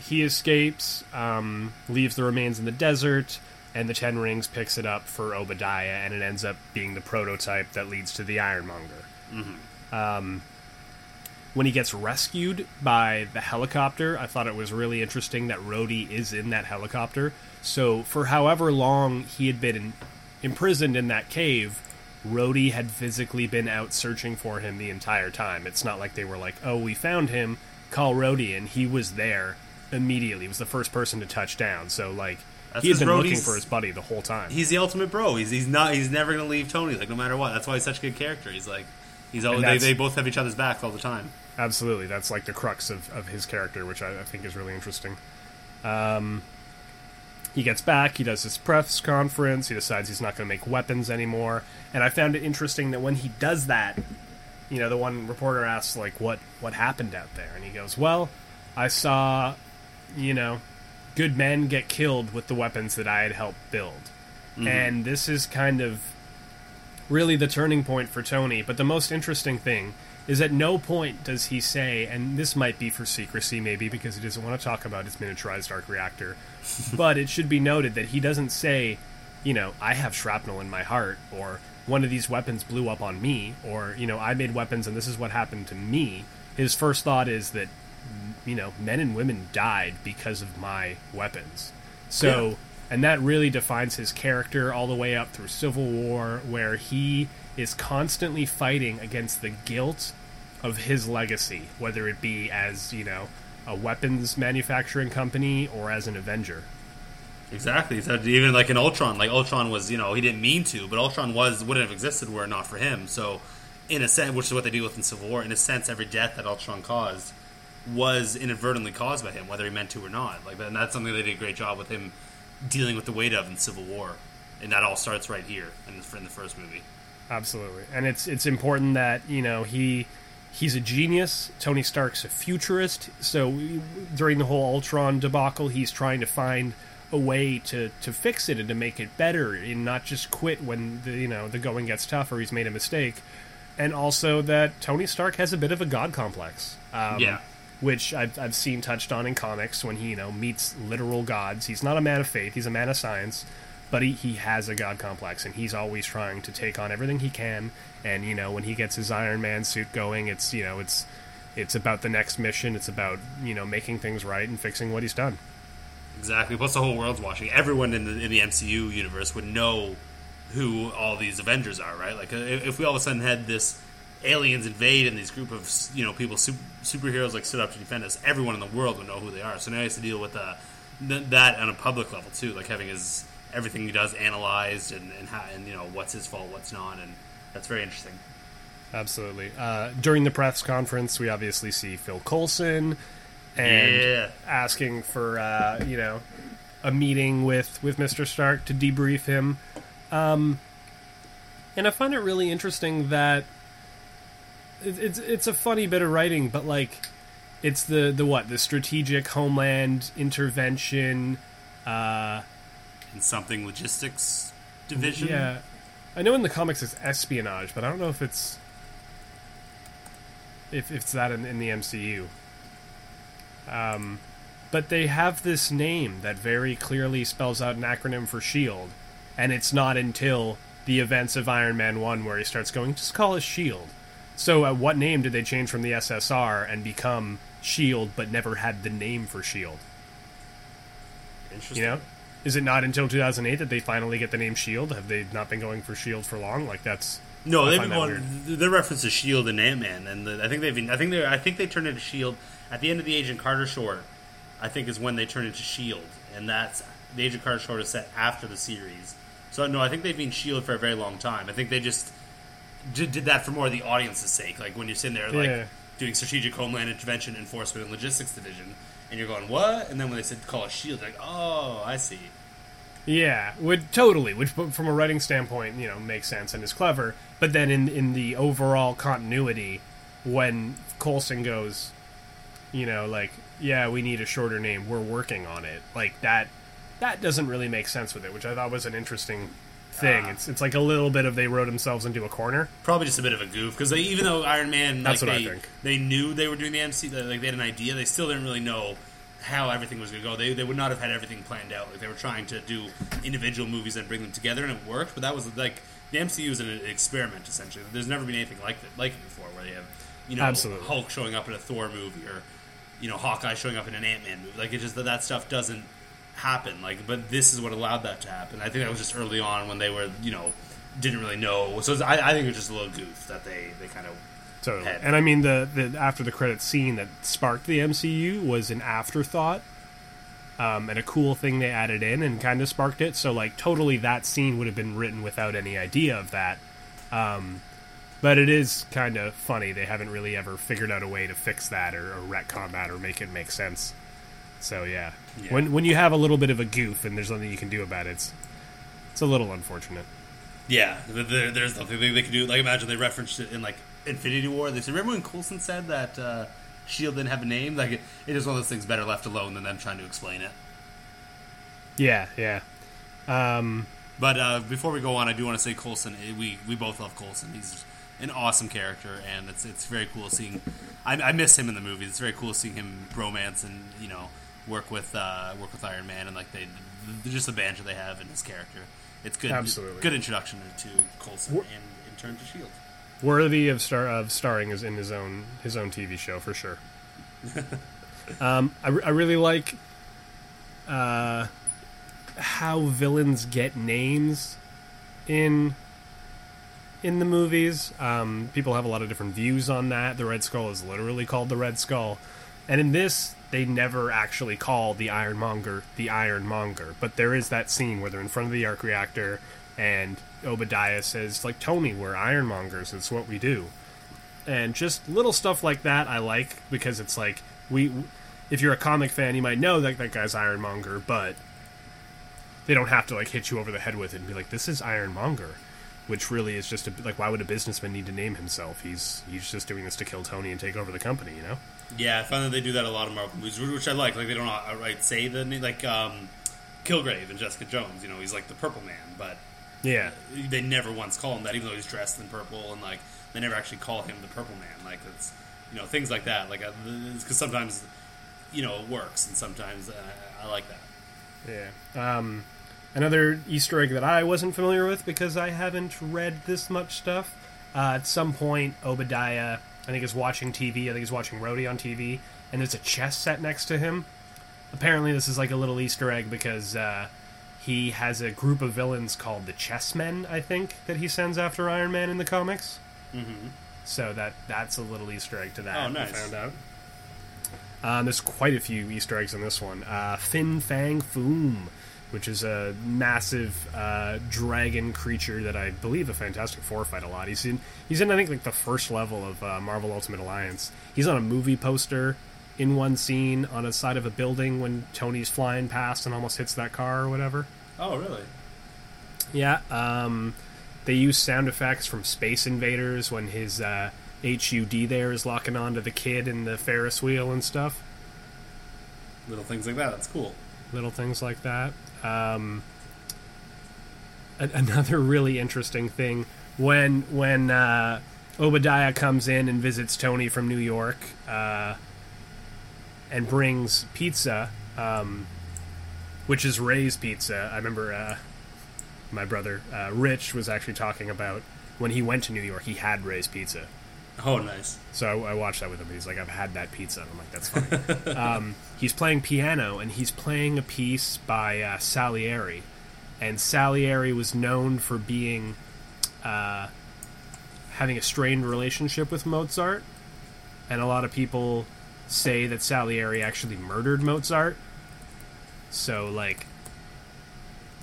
he escapes, um, leaves the remains in the desert, and the Ten Rings picks it up for Obadiah, and it ends up being the prototype that leads to the Ironmonger. Um, when he gets rescued by the helicopter, I thought it was really interesting that Rhodey is in that helicopter. So for however long he had been in, imprisoned in that cave, Rhodey had physically been out searching for him the entire time. It's not like they were like, "Oh, we found him. Call Rhodey," and he was there immediately. He was the first person to touch down. So like That's he had 'cause been looking for his buddy the whole time. He's the ultimate bro. He's he's not he's never gonna leave Tony like no matter what. That's why he's such a good character. He's like he's always they, they both have each other's backs all the time. Absolutely, that's like the crux of, of his character, which I, I think is really interesting. Um, he gets back, he does his press conference, he decides he's not going to make weapons anymore, and I found it interesting that when he does that, you know, the one reporter asks like, "What what happened out there?" and he goes, "Well, I saw, you know, good men get killed with the weapons that I had helped build," mm-hmm. and this is kind of really the turning point for Tony. But the most interesting thing is at no point does he say, and this might be for secrecy, maybe because he doesn't want to talk about his miniaturized arc reactor, but it should be noted that he doesn't say, you know, I have shrapnel in my heart, or one of these weapons blew up on me, or, you know, I made weapons and this is what happened to me. His first thought is that, you know, men and women died because of my weapons. So. Yeah. And that really defines his character all the way up through Civil War, where he is constantly fighting against the guilt of his legacy, whether it be as, you know, a weapons manufacturing company or as an Avenger. Exactly. So even like in Ultron, like Ultron was, you know, he didn't mean to, but Ultron was wouldn't have existed were it not for him. So, in a sense, which is what they deal with in Civil War, in a sense, every death that Ultron caused was inadvertently caused by him, whether he meant to or not. Like, and that's something they did a great job with him dealing with the weight of in Civil War, and that all starts right here in the, in the first movie. Absolutely. And it's it's important that, you know, he he's a genius. Tony Stark's a futurist. So during the whole Ultron debacle, he's trying to find a way to, to fix it and to make it better and not just quit when the you know the going gets tough or he's made a mistake. And also that Tony Stark has a bit of a god complex. Um, Yeah. Which I've, I've seen touched on in comics when he, you know, meets literal gods. He's not a man of faith, he's a man of science but he, he has a god complex and he's always trying to take on everything he can and you know when he gets his iron man suit going it's you know it's it's about the next mission it's about you know making things right and fixing what he's done Exactly. Plus, the whole world's watching. Everyone in the in the MCU universe would know who all these Avengers are, right? Like, if we all of a sudden had this aliens invade and these group of you know people super, superheroes like stood up to defend us, everyone in the world would know who they are. So now he has to deal with uh, th- that on a public level too, like having his everything he does analyzed and and, how, and you know what's his fault, what's not, and that's very interesting. Absolutely. Uh, during the press conference, we obviously see Phil Coulson and Yeah. asking for uh, you know a meeting with with Mr. Stark to debrief him. Um, and I find it really interesting that it, it's it's a funny bit of writing, but like it's the the what the strategic homeland intervention. Uh, In something logistics division, yeah, I know in the comics it's espionage, but I don't know if it's if, if it's that in, in the MCU. Um, but they have this name that very clearly spells out an acronym for Shield, and it's not until the events of Iron Man One where he starts going, just call us Shield. So, at what name did they change from the SSR and become Shield, but never had the name for Shield? interesting. You know, is it not until 2008 that they finally get the name Shield? Have they not been going for Shield for long? Like that's No, I they've been going. Their reference to Shield and Ant Man, and the, I think they've been. I think they. I think they turned into Shield at the end of the Agent Carter short. I think is when they turned into Shield, and that's the Agent Carter short is set after the series. So no, I think they've been Shield for a very long time. I think they just did, did that for more of the audience's sake. Like when you're sitting there, like Yeah. doing strategic homeland intervention, enforcement, and logistics division, and you're going what? And then when they said call it Shield, like oh, I see. yeah, would totally, which from a writing standpoint, you know, makes sense and is clever. But then in in the overall continuity, when Coulson goes, you know, like yeah, we need a shorter name. We're working on it. Like that, that doesn't really make sense with it, which I thought was an interesting thing. It's it's like a little bit of they wrote themselves into a corner. Probably just a bit of a goof because they, even though Iron Man, That's like what I they, think. they knew they were doing the MC, like they had an idea, they still didn't really know how everything was going to go. They, they would not have had everything planned out. Like they were trying to do individual movies and bring them together, and it worked. But that was like the MCU is an experiment essentially. There's never been anything like it, like it before, where they have you know Absolutely. Hulk showing up in a Thor movie or you know Hawkeye showing up in an Ant Man movie. Like it just that that stuff doesn't happen. Like, but this is what allowed that to happen. I think that was just early on when they were you know didn't really know. So I, I think it was just a little goof that they they kind of Totally. Head. And I mean the, the after the credit scene that sparked the MCU was an afterthought. Um, and a cool thing they added in and kind of sparked it. So like totally that scene would have been written without any idea of that. Um, but it is kind of funny. They haven't really ever figured out a way to fix that or, or retcon that or make it make sense. So yeah. Yeah. When when you have a little bit of a goof and there's nothing you can do about it, it's it's a little unfortunate. Yeah, there, there's nothing they, they could do. Like, imagine they referenced it in like Infinity War. They said, "Remember when Coulson said that uh, Shield didn't have a name? Like, it, it is one of those things better left alone than them trying to explain it." Yeah, yeah. Um, But uh, before we go on, I do want to say Coulson. eh, We we both love Coulson. He's an awesome character, and it's it's very cool seeing. I, I miss him in the movies. It's very cool seeing him bromance and you know work with uh, work with Iron Man and like they th- just the banter they have in his character. It's good. Absolutely. good introduction to Coulson and in turn to Shield. worthy of star of starring as in his own his own TV show for sure. um, I, I really like uh, how villains get names in in the movies. Um, people have a lot of different views on that. The Red Skull is literally called the Red Skull, and in this, they never actually call the Ironmonger the Ironmonger. But there is that scene where they're in front of the arc reactor, and Obadiah says, "Like Tony, we're Ironmongers. It's what we do." And just little stuff like that, I like because it's like we. If you're a comic fan, you might know that that guy's Ironmonger, but they don't have to like hit you over the head with it and be like, "This is Ironmonger," which really is just a, like, why would a businessman need to name himself? He's he's just doing this to kill Tony and take over the company, you know? Yeah, I find that they do that a lot of Marvel movies, which I like. Like they don't outright say the name, like um, Kilgrave and Jessica Jones. You know, he's like the Purple Man, but Yeah, they never once call him that, even though he's dressed in purple, and like they never actually call him the Purple Man. Like it's you know things like that. Like because sometimes you know it works, and sometimes uh, I like that. yeah. Um, another Easter egg that I wasn't familiar with because I haven't read this much stuff. Uh, at some point, Obadiah, I think, is watching TV. I think he's watching Rhodey on TV, and there's a chess set next to him. Apparently, this is like a little Easter egg because uh, he has a group of villains called the Chessmen, I think, that he sends after Iron Man in the comics. Mm-hmm. So that that's a little Easter egg to that. Oh, nice. I found out. Um, there's quite a few Easter eggs in this one. Uh, Fin Fang Foom, which is a massive uh, dragon creature that I believe the Fantastic Four fight a lot. He's in he's in I think like the first level of uh, Marvel Ultimate Alliance. He's on a movie poster in one scene on a side of a building when Tony's flying past and almost hits that car or whatever. Oh, really? Yeah, um, they use sound effects from Space Invaders when his uh, HUD there is locking onto the kid in the Ferris wheel and stuff. Little things like that. That's cool. Little things like that. Um, a- another really interesting thing when when uh, Obadiah comes in and visits Tony from New York uh, and brings pizza, um, which is Ray's pizza. I remember uh, my brother uh, Rich was actually talking about when he went to New York, he had Ray's pizza. Oh, nice. So I, I watched that with him. He's like, "I've had that pizza." And I'm like, "That's funny." um, he's playing piano, and he's playing a piece by uh, Salieri, and Salieri was known for being uh, having a strained relationship with Mozart, and a lot of people say that Salieri actually murdered Mozart. So, like,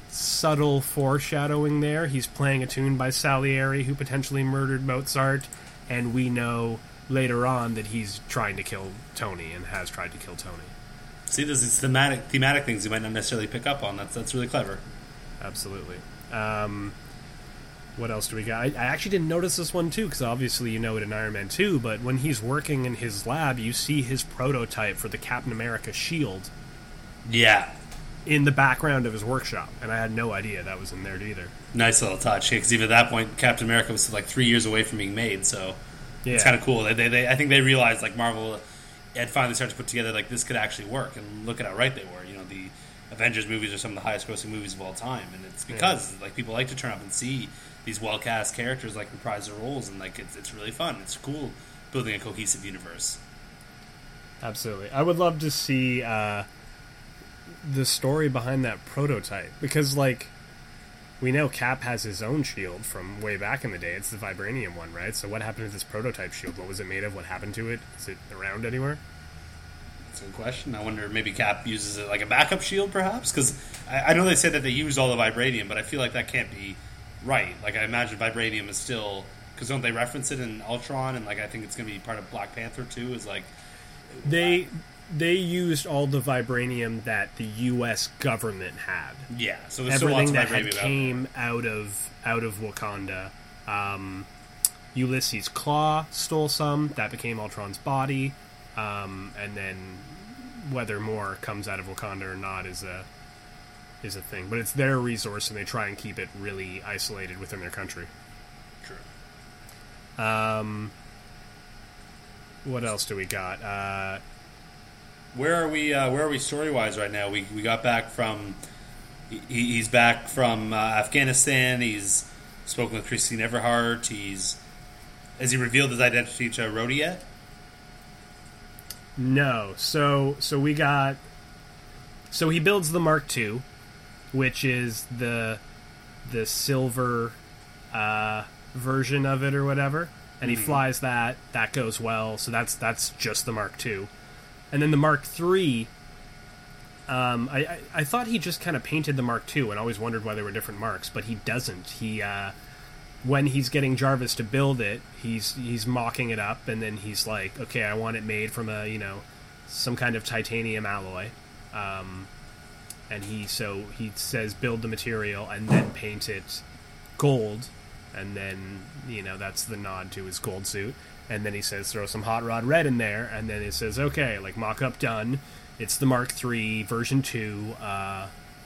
subtle foreshadowing there. He's playing a tune by Salieri, who potentially murdered Mozart, and we know later on that he's trying to kill Tony and has tried to kill Tony. See, there's these thematic thematic things you might not necessarily pick up on. That's that's really clever. Absolutely. Um, what else do we got? I, I actually didn't notice this one too, because obviously you know it in Iron Man 2, but when he's working in his lab, you see his prototype for the Captain America shield Yeah, in the background of his workshop, and I had no idea that was in there either. nice little touch. Because even at that point, Captain America was like three years away from being made. So Yeah. it's kind of cool. They, they, they, I think they realized like Marvel had finally started to put together like this could actually work, and look at how right they were. You know, the Avengers movies are some of the highest grossing movies of all time, and it's because like people like to turn up and see these well cast characters like reprise their roles, and like it's it's really fun. It's cool building a cohesive universe. Absolutely. I would love to see uh, the story behind that prototype because, like, we know Cap has his own shield from way back in the day. It's the vibranium one, right? So, what happened to this prototype shield? What was it made of? What happened to it? Is it around anywhere? That's a good question. I wonder maybe Cap uses it like a backup shield, perhaps? Because I, I know they said that they use all the vibranium, but I feel like that can't be right. Like I imagine vibranium is still because don't they reference it in Ultron and like I think it's going to be part of Black Panther too? Is like They they used all the vibranium that the U.S. government had. yeah. So there's everything that had came out of out of Wakanda. Um, Ulysses Klaue stole some. That became Ultron's body, um, and then whether more comes out of Wakanda or not is a is a thing. But it's their resource, and they try and keep it really isolated within their country. True. Um, what else do we got? Uh, Where are we? Uh, where are we story wise right now? We we got back from. He, he's back from uh, Afghanistan. He's spoken with Christine Everhart. He's has he revealed his identity to Rhodey yet? No. So so we got so he builds the Mark II, which is the the silver uh, version of it or whatever, and he flies that. That goes well. So that's that's just the Mark II, and then the Mark III. Um, I, I I thought he just kind of painted the Mark II, and always wondered why there were different marks, but he doesn't. He uh, when he's getting Jarvis to build it, he's he's mocking it up, and then he's like, "Okay, I want it made from a you know some kind of titanium alloy," um, and he so he says build the material and then paint it gold, and then you know that's the nod to his gold suit, and then he says throw some hot rod red in there, and then it says okay, like mock up done. It's the Mark III version two,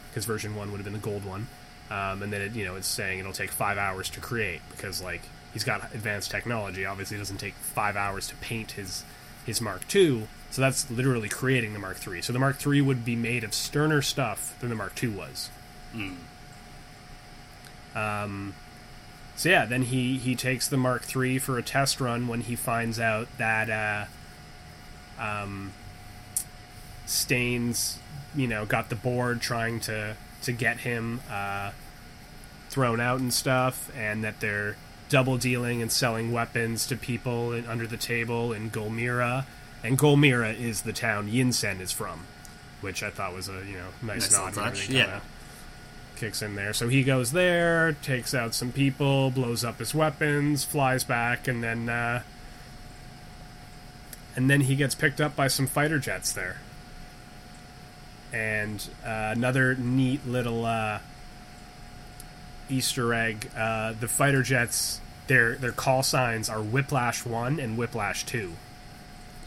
because version one would have been the gold one um, and then it, you know it's saying it'll take five hours to create because like he's got advanced technology. Obviously, it doesn't take five hours to paint his his Mark II. So that's literally creating the Mark III. So the Mark III would be made of sterner stuff than the Mark II was. Um, so yeah, then he he takes the Mark III for a test run when he finds out that uh, um, Stane's, you know, got the board trying to to get him uh, thrown out and stuff, and that they're double dealing and selling weapons to people in, under the table in Gulmira. And Gulmira is the town Yinsen is from, which I thought was a you know nice, Nice nod. touch, yeah. Kicks in there, so he goes there, takes out some people, blows up his weapons, flies back, and then uh, and then he gets picked up by some fighter jets there. And uh, another neat little uh, Easter egg: uh, the fighter jets, their their call signs are Whiplash One and Whiplash Two.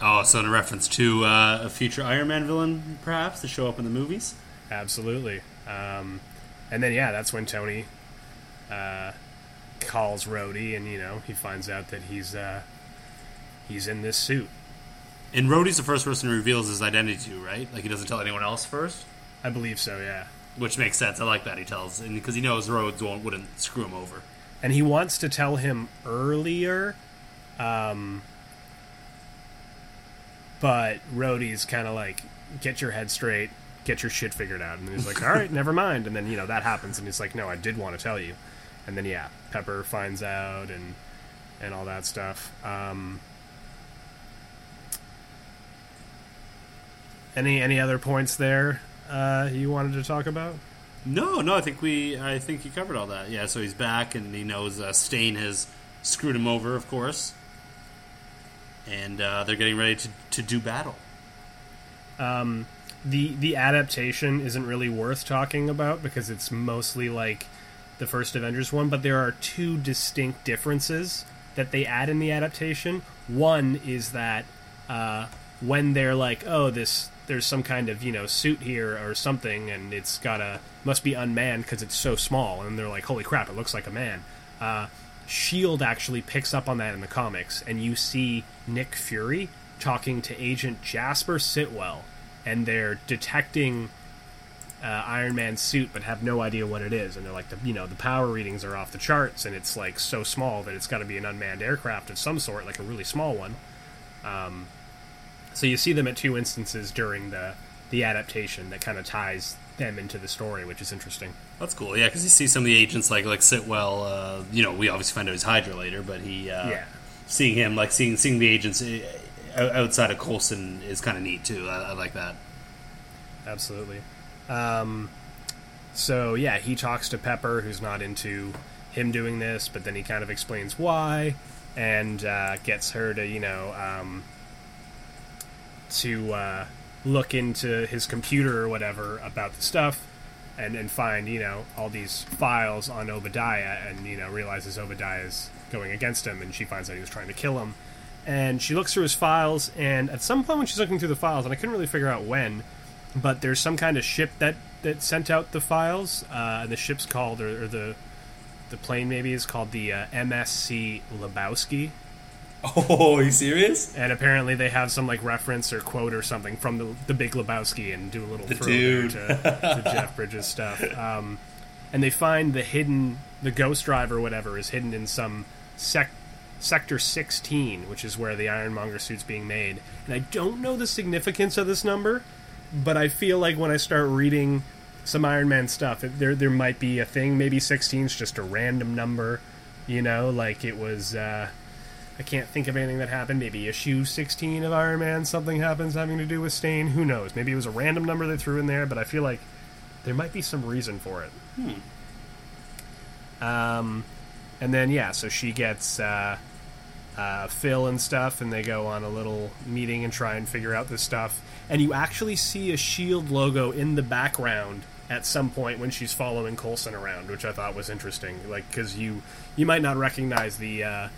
Oh, so in reference to uh, a future Iron Man villain, perhaps to show up in the movies. Absolutely. Um, and then yeah, that's when Tony uh, calls Rhodey, and you know he finds out that he's uh, he's in this suit. And Rhodey's the first person who reveals his identity to, right? Like he doesn't tell anyone else first, I believe so. Yeah. which makes sense. I like that he tells, and because he knows Rhodes won't wouldn't screw him over. and he wants to tell him earlier, um, but Rhodey's kind of like, "Get your head straight, get your shit figured out," and then he's like, "All right, never mind." And then you know that happens, and he's like, "No, I did want to tell you," and then yeah, Pepper finds out and and all that stuff. Um, any any other points there uh, you wanted to talk about? No, no, I think we, I think you covered all that. Yeah, so he's back, and he knows uh, Stane has screwed him over, of course, and uh, they're getting ready to, to do battle. um, the the adaptation isn't really worth talking about because it's mostly like the first Avengers one, but there are two distinct differences that they add in the adaptation. One is that uh, when they're like, "Oh, this there's some kind of you know suit here or something, and it's got a must be unmanned because it's so small," and they're like, "Holy crap, it looks like a man." Uh, Shield actually picks up on that in the comics, and you see Nick Fury talking to Agent Jasper Sitwell, and they're detecting uh, Iron Man's suit, but have no idea what it is. And they're like, the you know, the power readings are off the charts, and it's like so small that it's got to be an unmanned aircraft of some sort, like a really small one. Um, so you see them at two instances during the the adaptation that kind of ties them into the story, which is interesting. That's cool, yeah, because you see some of the agents like like Sitwell. Uh, you know, we obviously find out he's Hydra later, but he, uh, Yeah. seeing him like seeing seeing the agents o- outside of Coulson is kind of neat too. I, I like that. absolutely. Um, so yeah, he talks to Pepper, who's not into him doing this, but then he kind of explains why, and uh, gets her to you know um, to uh, look into his computer or whatever about the stuff, and and find you know all these files on Obadiah, and you know realizes Obadiah is going against him, and she finds out he was trying to kill him. And she looks through his files, and at some point when she's looking through the files, and I couldn't really figure out when, but there's some kind of ship that that sent out the files, uh, and the ship's called, or, or the the plane maybe is called the uh, MSC Lebowski, Oh, are you serious? and apparently they have some like reference or quote or something from the the Big Lebowski, and do a little The to, to Jeff Bridges stuff. Um, and they find the hidden, the Ghost Drive or whatever is hidden in some sec. Sector 16, which is where the Ironmonger suit's being made. And I don't know the significance of this number, but I feel like when I start reading some Iron Man stuff, it, there there might be a thing. Maybe 16 is just a random number, you know, like it was. Uh, I can't think of anything that happened. Maybe issue 16 of Iron Man, something happens having to do with Stane. Who knows? Maybe it was a random number they threw in there, but I feel like there might be some reason for it. Hmm. Um, and then yeah, so she gets uh, uh, Phil and stuff, and they go on a little meeting and try and figure out this stuff. And you actually see a Shield logo in the background at some point when she's following Coulson around, which I thought was interesting. Like because you you might not recognize the uh,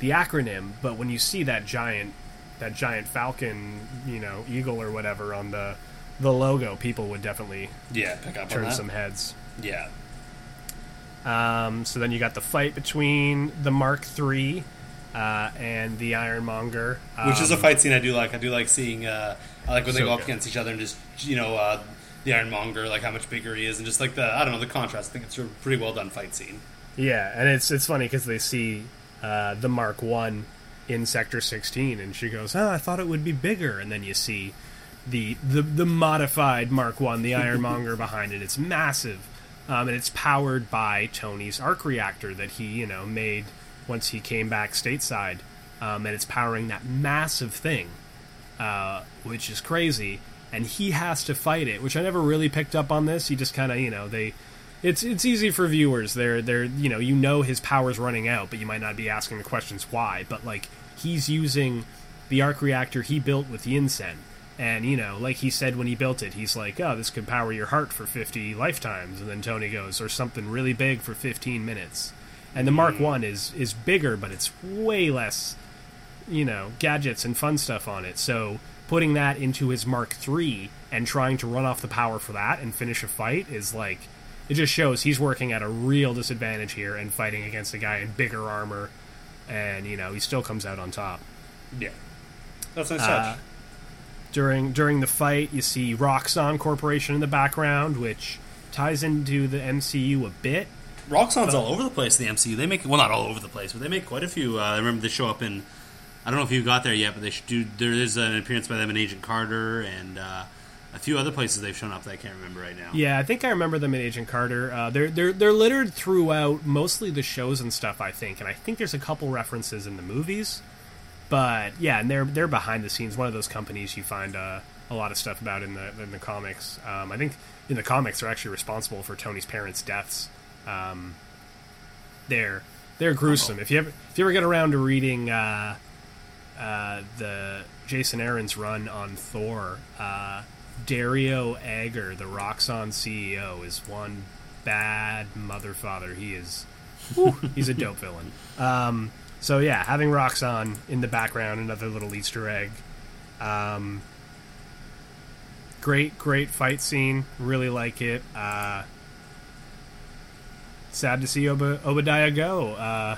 the acronym, but when you see that giant that giant falcon, you know, eagle or whatever on the the logo, people would definitely Yeah, pick up turn some heads. Yeah, Um, so then you got the fight between the Mark III uh, and the Ironmonger, which is a Um, fight scene I do like. I do like seeing. Uh, I like when they So go up good. against each other and just you know uh, the Ironmonger, like how much bigger he is, and just like the I don't know the contrast. I think it's a pretty well done fight scene. Yeah, and it's it's funny because they see uh, the Mark One in Sector 16, and she goes, "Oh, I thought it would be bigger," and then you see the the the modified Mark One, the Ironmonger behind it. It's massive, um, and it's powered by Tony's arc reactor that he you know made once he came back stateside, um, and it's powering that massive thing, uh, which is crazy. And he has to fight it, which I never really picked up on this. He just kind of you know they. It's it's easy for viewers. They're they're you know you know his power's running out, but you might not be asking the questions why. But like he's using the arc reactor he built with Yinsen and, you know, like he said when he built it, he's like, oh, this could power your heart for 50 lifetimes. And then Tony goes, or something really big for 15 minutes. And the Mark 1 is, is bigger, but it's way less, you know, gadgets and fun stuff on it. So putting that into his Mark 3 and trying to run off the power for that and finish a fight is like, it just shows he's working at a real disadvantage here and fighting against a guy in bigger armor. And, you know, he still comes out on top. Yeah. That's nice Uh, touch. during during the fight, you see Roxxon Corporation in the background, which ties into the MCU a bit. Roxxon's all over the place in the MCU. They make well, not all over the place, but they make quite a few. Uh, I remember they show up in. I don't know if you got there yet, but they should do. There is an appearance by them in Agent Carter and uh, a few other places they've shown up that I can't remember right now. Yeah, I think I remember them in Agent Carter. Uh, they're they're they're littered throughout mostly the shows and stuff. I think, and I think there's a couple references in the movies. But yeah, and they're they're behind the scenes. One of those companies you find uh, a lot of stuff about in the in the comics. Um, I think in the comics they're actually responsible for Tony's parents' deaths. Um, they're they're gruesome. If you ever if you ever get around to reading uh, uh, the Jason Aaron's run on Thor, uh, Dario Agger, the Roxxon CEO, is one bad mother father. He is whew, he's a dope villain. Um, so yeah, having Roxxon in the background, another little Easter egg. Um, great, great fight scene. Really like it. Uh, sad to see Ob- Obadiah go. Uh,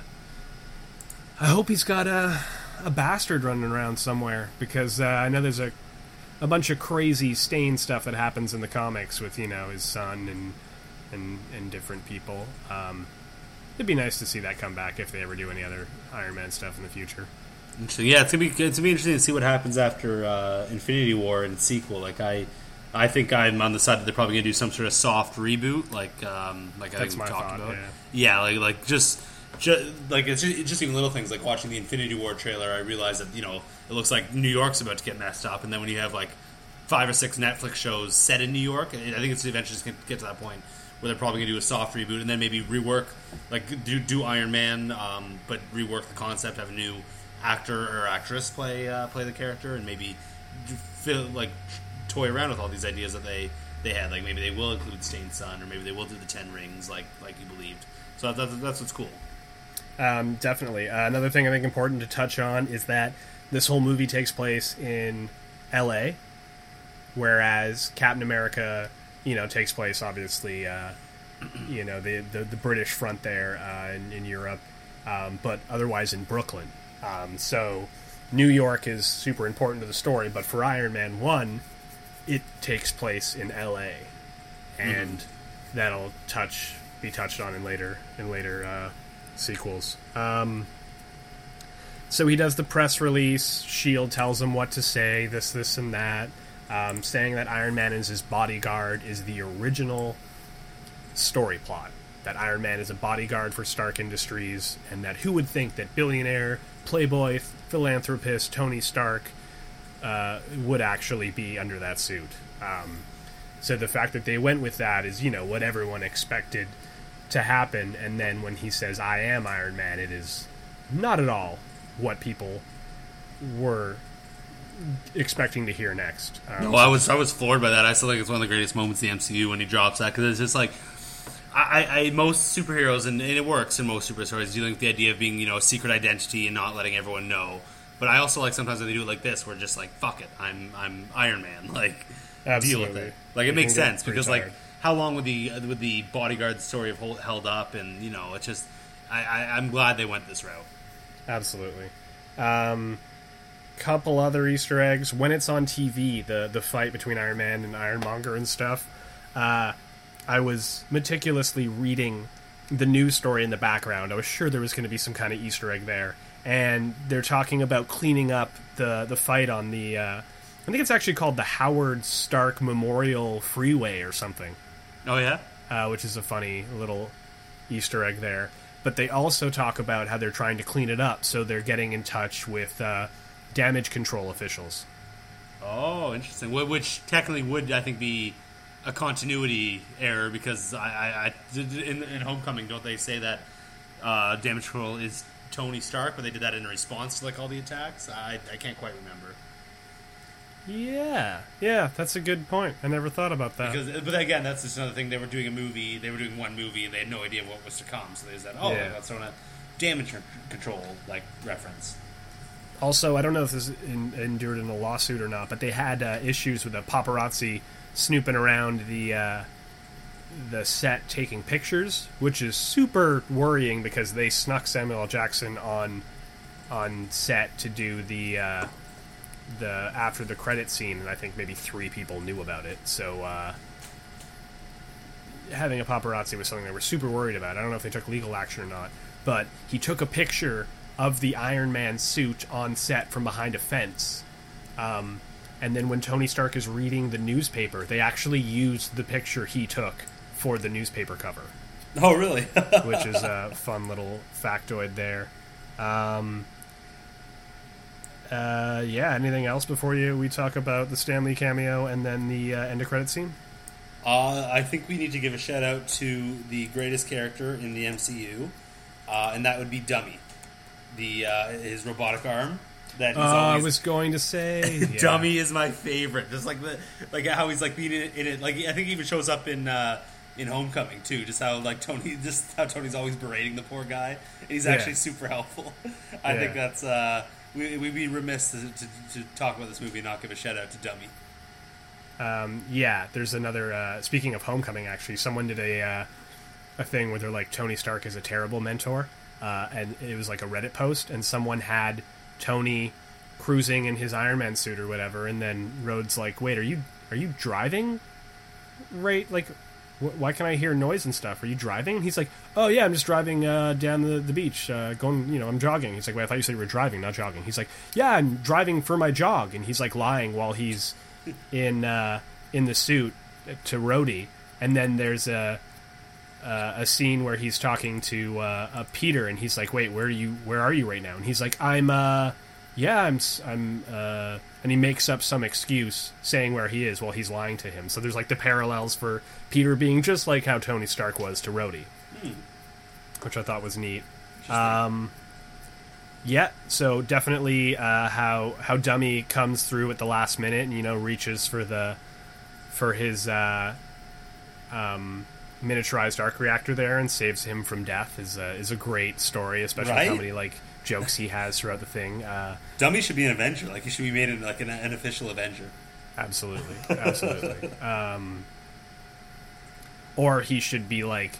I hope he's got a a bastard running around somewhere because uh, I know there's a a bunch of crazy Stane stuff that happens in the comics with you know his son and and and different people. Um, it'd be nice to see that come back if they ever do any other Iron Man stuff in the future. Interesting. Yeah, it's gonna be it's gonna be interesting to see what happens after uh, Infinity War and sequel. Like I, I think I'm on the side that they're probably gonna do some sort of soft reboot, like um, like I That's think we talked thought, about. yeah. like like just. Just, like it's just, it's just even little things like watching the Infinity War trailer, I realized that you know it looks like New York's about to get messed up, and then when you have like five or six Netflix shows set in New York, I think it's eventually just going to get to that point where they're probably going to do a soft reboot and then maybe rework, like do do Iron Man, um, but rework the concept, have a new actor or actress play uh, play the character, and maybe feel like toy around with all these ideas that they they had. Like maybe they will include Stane's son, or maybe they will do the Ten Rings, like like you believed. So that, that, that's what's cool. Um, definitely. Uh, another thing I think important to touch on is that this whole movie takes place in L.A., whereas Captain America, you know, takes place obviously, uh, you know, the, the the British front there uh, in, in Europe, um, but otherwise in Brooklyn. Um, so New York is super important to the story, but for Iron Man One, it takes place in L.A. and that'll touch be touched on in later in later uh, sequels. Um, so he does the press release. Shield tells him what to say, this, this, and that, um, saying that Iron Man is his bodyguard is the original story plot. That Iron Man is a bodyguard for Stark Industries, and that who would think that billionaire, playboy, philanthropist Tony Stark uh, would actually be under that suit. Um, so the fact that they went with that is, you know, what everyone expected to happen. And then when he says, I am Iron Man, it is not at all what people were expecting to hear next. Um, No, I was I was floored by that. I still think it's one of the greatest moments in the MCU when he drops that because it's just like I, I, most superheroes and, and it works in most super stories dealing with the idea of being you know a secret identity and not letting everyone know. But I also like sometimes when they do it like this, where just like fuck it, I'm I'm Iron Man, like deal with it. Like it You makes sense because like how long would the would the bodyguard story have hold, held up, and you know it's just I, I I'm glad they went this route. Absolutely. Um, couple other Easter eggs when it's on TV, the the fight between Iron Man and Ironmonger and stuff. Uh, I was meticulously reading the news story in the background. I was sure there was going to be some kind of Easter egg there, and they're talking about cleaning up the the fight on the uh, I think it's actually called the Howard Stark Memorial Freeway or something, Oh yeah. uh, which is a funny little Easter egg there. But they also talk about how they're trying to clean it up, so they're getting in touch with uh, damage control officials. Oh, interesting. Which technically would, I think, be a continuity error because I, I, I in, in Homecoming, don't they say that uh, damage control is Tony Stark, but they did that in response to like all the attacks? I, I can't quite remember. Yeah, yeah, that's a good point. I never thought about that. Because, but again, that's just another thing. They were doing a movie. They were doing one movie, and they had no idea what was to come. So they said, "Oh, Yeah. let's throw a damage control like reference." Also, I don't know if this in, endured in a lawsuit or not, but they had uh, issues with the paparazzi snooping around the uh, the set taking pictures, which is super worrying because they snuck Samuel L. Jackson on on set to do the uh, the after the credit scene, and I think maybe three people knew about it. So uh, having a paparazzi was something they were super worried about. I don't know if they took legal action or not, but he took a picture of the Iron Man suit on set from behind a fence. Um, and then when Tony Stark is reading the newspaper, they actually used the picture he took for the newspaper cover, Oh, really? which is a fun little factoid there. Um, uh, yeah, anything else before you we talk about the Stan Lee cameo and then the uh, end of credit scene? Uh, I think we need to give a shout out to the greatest character in the MCU, uh, and that would be Dummy, the uh, his robotic arm. That he's Uh, I was going to say yeah. Dummy is my favorite. Just like the like how he's like being in it, in it. Like I think he even shows up in uh, in Homecoming too. Just how like Tony, just how Tony's always berating the poor guy. And he's Yeah. actually super helpful. I think that's uh, we, we'd be remiss to, to, to talk about this movie and not give a shout out to Dummy. Um, yeah, there's another. Uh, speaking of Homecoming, actually, someone did a uh, a thing where they're like Tony Stark is a terrible mentor, uh, and it was like a Reddit post, and someone had Tony cruising in his Iron Man suit or whatever, and then Rhodes like, "Wait, are you are you driving? Right? Like, why can I hear noise and stuff? Are you driving?" He's like, "Oh yeah, I'm just driving uh, down the, the beach, uh, going. You know, I'm jogging." He's like, "Wait, I thought you said you were driving, not jogging." He's like, "Yeah, I'm driving for my jog," and he's like lying while he's in uh, in the suit to Rhodey, and then there's a uh, a scene where he's talking to uh, Peter, and he's like, "Wait, where are you? Where are you right now?" And he's like, "I'm, uh, yeah, I'm, I'm," uh, and he makes up some excuse saying where he is while he's lying to him. So there's like the parallels for Peter being just like how Tony Stark was to Rhodey, which I thought was neat. Um, yeah, so definitely uh, how how Dummy comes through at the last minute and you know reaches for the for his uh, um, miniaturized arc reactor there and saves him from death is a, is a great story, especially with how Right? many like jokes he has throughout the thing. Uh, Dummy should be an Avenger. Like he should be made in like an, an official Avenger. absolutely, absolutely. um, or he should be like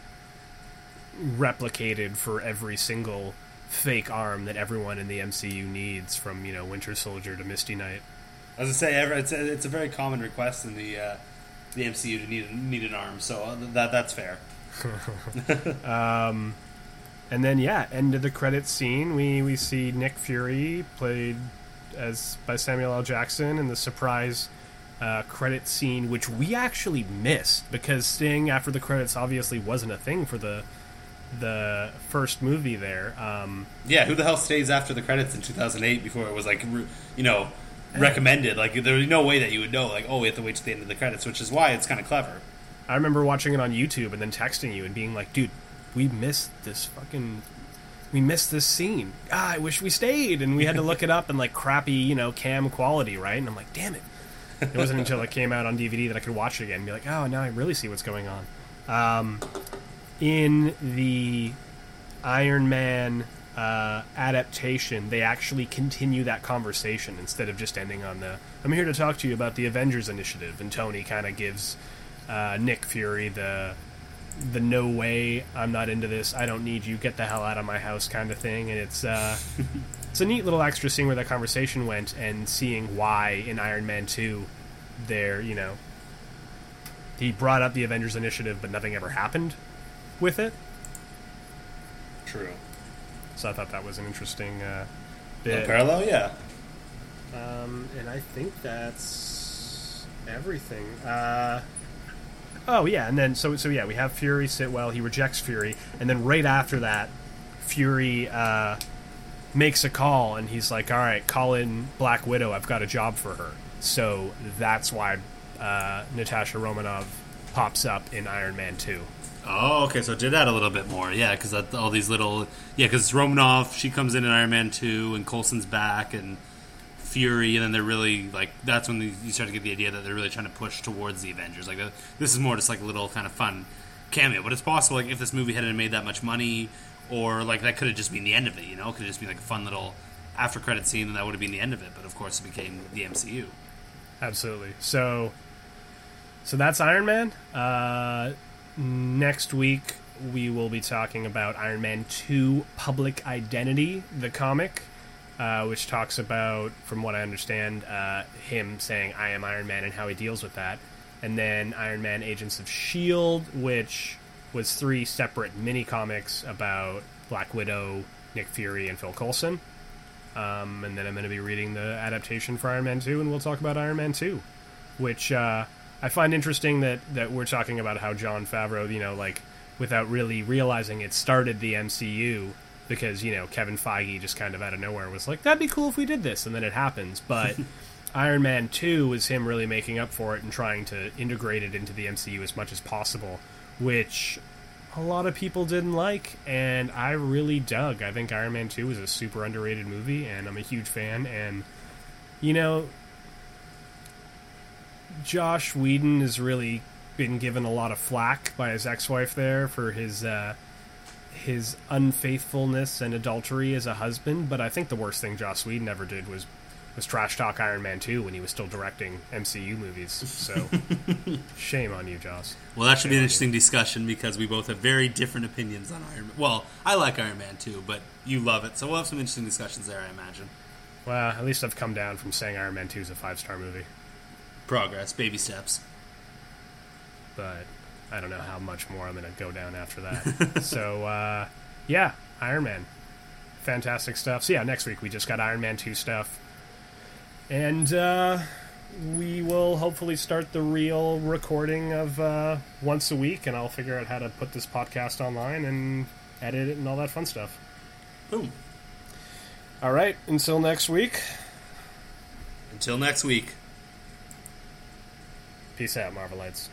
replicated for every single fake arm that everyone in the MCU needs, from you know Winter Soldier to Misty Knight. As I say, it's a, it's a very common request in the uh, the MCU to need need an arm. So uh, that that's fair. And then yeah, end of the credits scene, we we see Nick Fury played as by Samuel L. Jackson in the surprise uh, credit scene, which we actually missed because Sting after the credits obviously wasn't a thing for the the first movie there. Um, Yeah, who the hell stays after the credits in 2008 before it was like you know recommended? Like there was no way that you would know. Like oh, we have to wait to the end of the credits, which is why it's kind of clever. I remember watching it on YouTube and then texting you and being like, "Dude, we missed this fucking." We missed this scene. Ah, I wish we stayed, and we had to look it up in like crappy, you know, cam quality, right? And I'm like, damn it! It wasn't until it came out on DVD that I could watch it again and be like, oh, now I really see what's going on. Um, in the Iron Man uh, adaptation, they actually continue that conversation instead of just ending on the "I'm here to talk to you about the Avengers Initiative," and Tony kind of gives uh, Nick Fury the the "No way, I'm not into this. I don't need you. Get the hell out of my house" kind of thing, and it's. Uh, It's a neat little extra seeing where that conversation went and seeing why in Iron Man 2 there, you know, he brought up the Avengers Initiative, but nothing ever happened with it. True. So I thought that was an interesting uh, A bit. parallel, yeah. Um, and I think that's everything. Uh, oh yeah, and then so so yeah, we have Fury sit well. He rejects Fury, and then right after that, Fury uh, makes a call, and he's like, "All right, call in Black Widow. I've got a job for her." So that's why uh, Natasha Romanoff pops up in Iron Man Two. Oh, okay. So did that a little bit more, yeah. Because all these little, yeah. Because Romanoff, she comes in in Iron Man two, and Coulson's back, and Fury, and then they're really like that's when you start to get the idea that they're really trying to push towards the Avengers. Like this is more just like a little kind of fun cameo, but it's possible like if this movie hadn't made that much money, or like that could have just been the end of it. You know, could have just been like a fun little after credit scene, and that would have been the end of it. But of course, it became the MCU. Absolutely. So, so that's Iron Man. Uh, next week we will be talking about Iron Man 2 Public Identity, the comic, uh, which talks about, from what I understand, uh, him saying, I am Iron Man and how he deals with that. And then Iron Man Agents of S.H.I.E.L.D., which was three separate mini comics about Black Widow, Nick Fury, and Phil Coulson. Um, and then I'm going to be reading the adaptation for Iron Man 2, and we'll talk about Iron Man 2, which uh, I find interesting that, that we're talking about how Jon Favreau, you know, like, without really realizing it started the MCU, because, you know, Kevin Feige just kind of out of nowhere was like, that'd be cool if we did this, and then it happens. But Iron Man 2 was him really making up for it and trying to integrate it into the MCU as much as possible, which a lot of people didn't like, and I really dug. I think Iron Man 2 is a super underrated movie, and I'm a huge fan. And, you know, Joss Whedon has really been given a lot of flack by his ex wife there for his. Uh, his unfaithfulness and adultery as a husband, but I think the worst thing Joss Whedon ever did was was trash talk Iron Man 2 when he was still directing MCU movies. So shame on you, Joss. Well, that should shame be an interesting you. discussion because we both have very different opinions on Iron Man. Well, I like Iron Man 2, but you love it. So we'll have some interesting discussions there, I imagine. Well, at least I've come down from saying Iron Man 2 is a five star movie. Progress, baby steps. But I don't know how much more I'm going to go down after that. so, uh, yeah, Iron Man. Fantastic stuff. So, yeah, next week we just got Iron Man 2 stuff. And uh, we will hopefully start the real recording of uh, once a week, and I'll figure out how to put this podcast online and edit it and all that fun stuff. Boom. All right, until next week. Until next week. Peace out, Marvelites.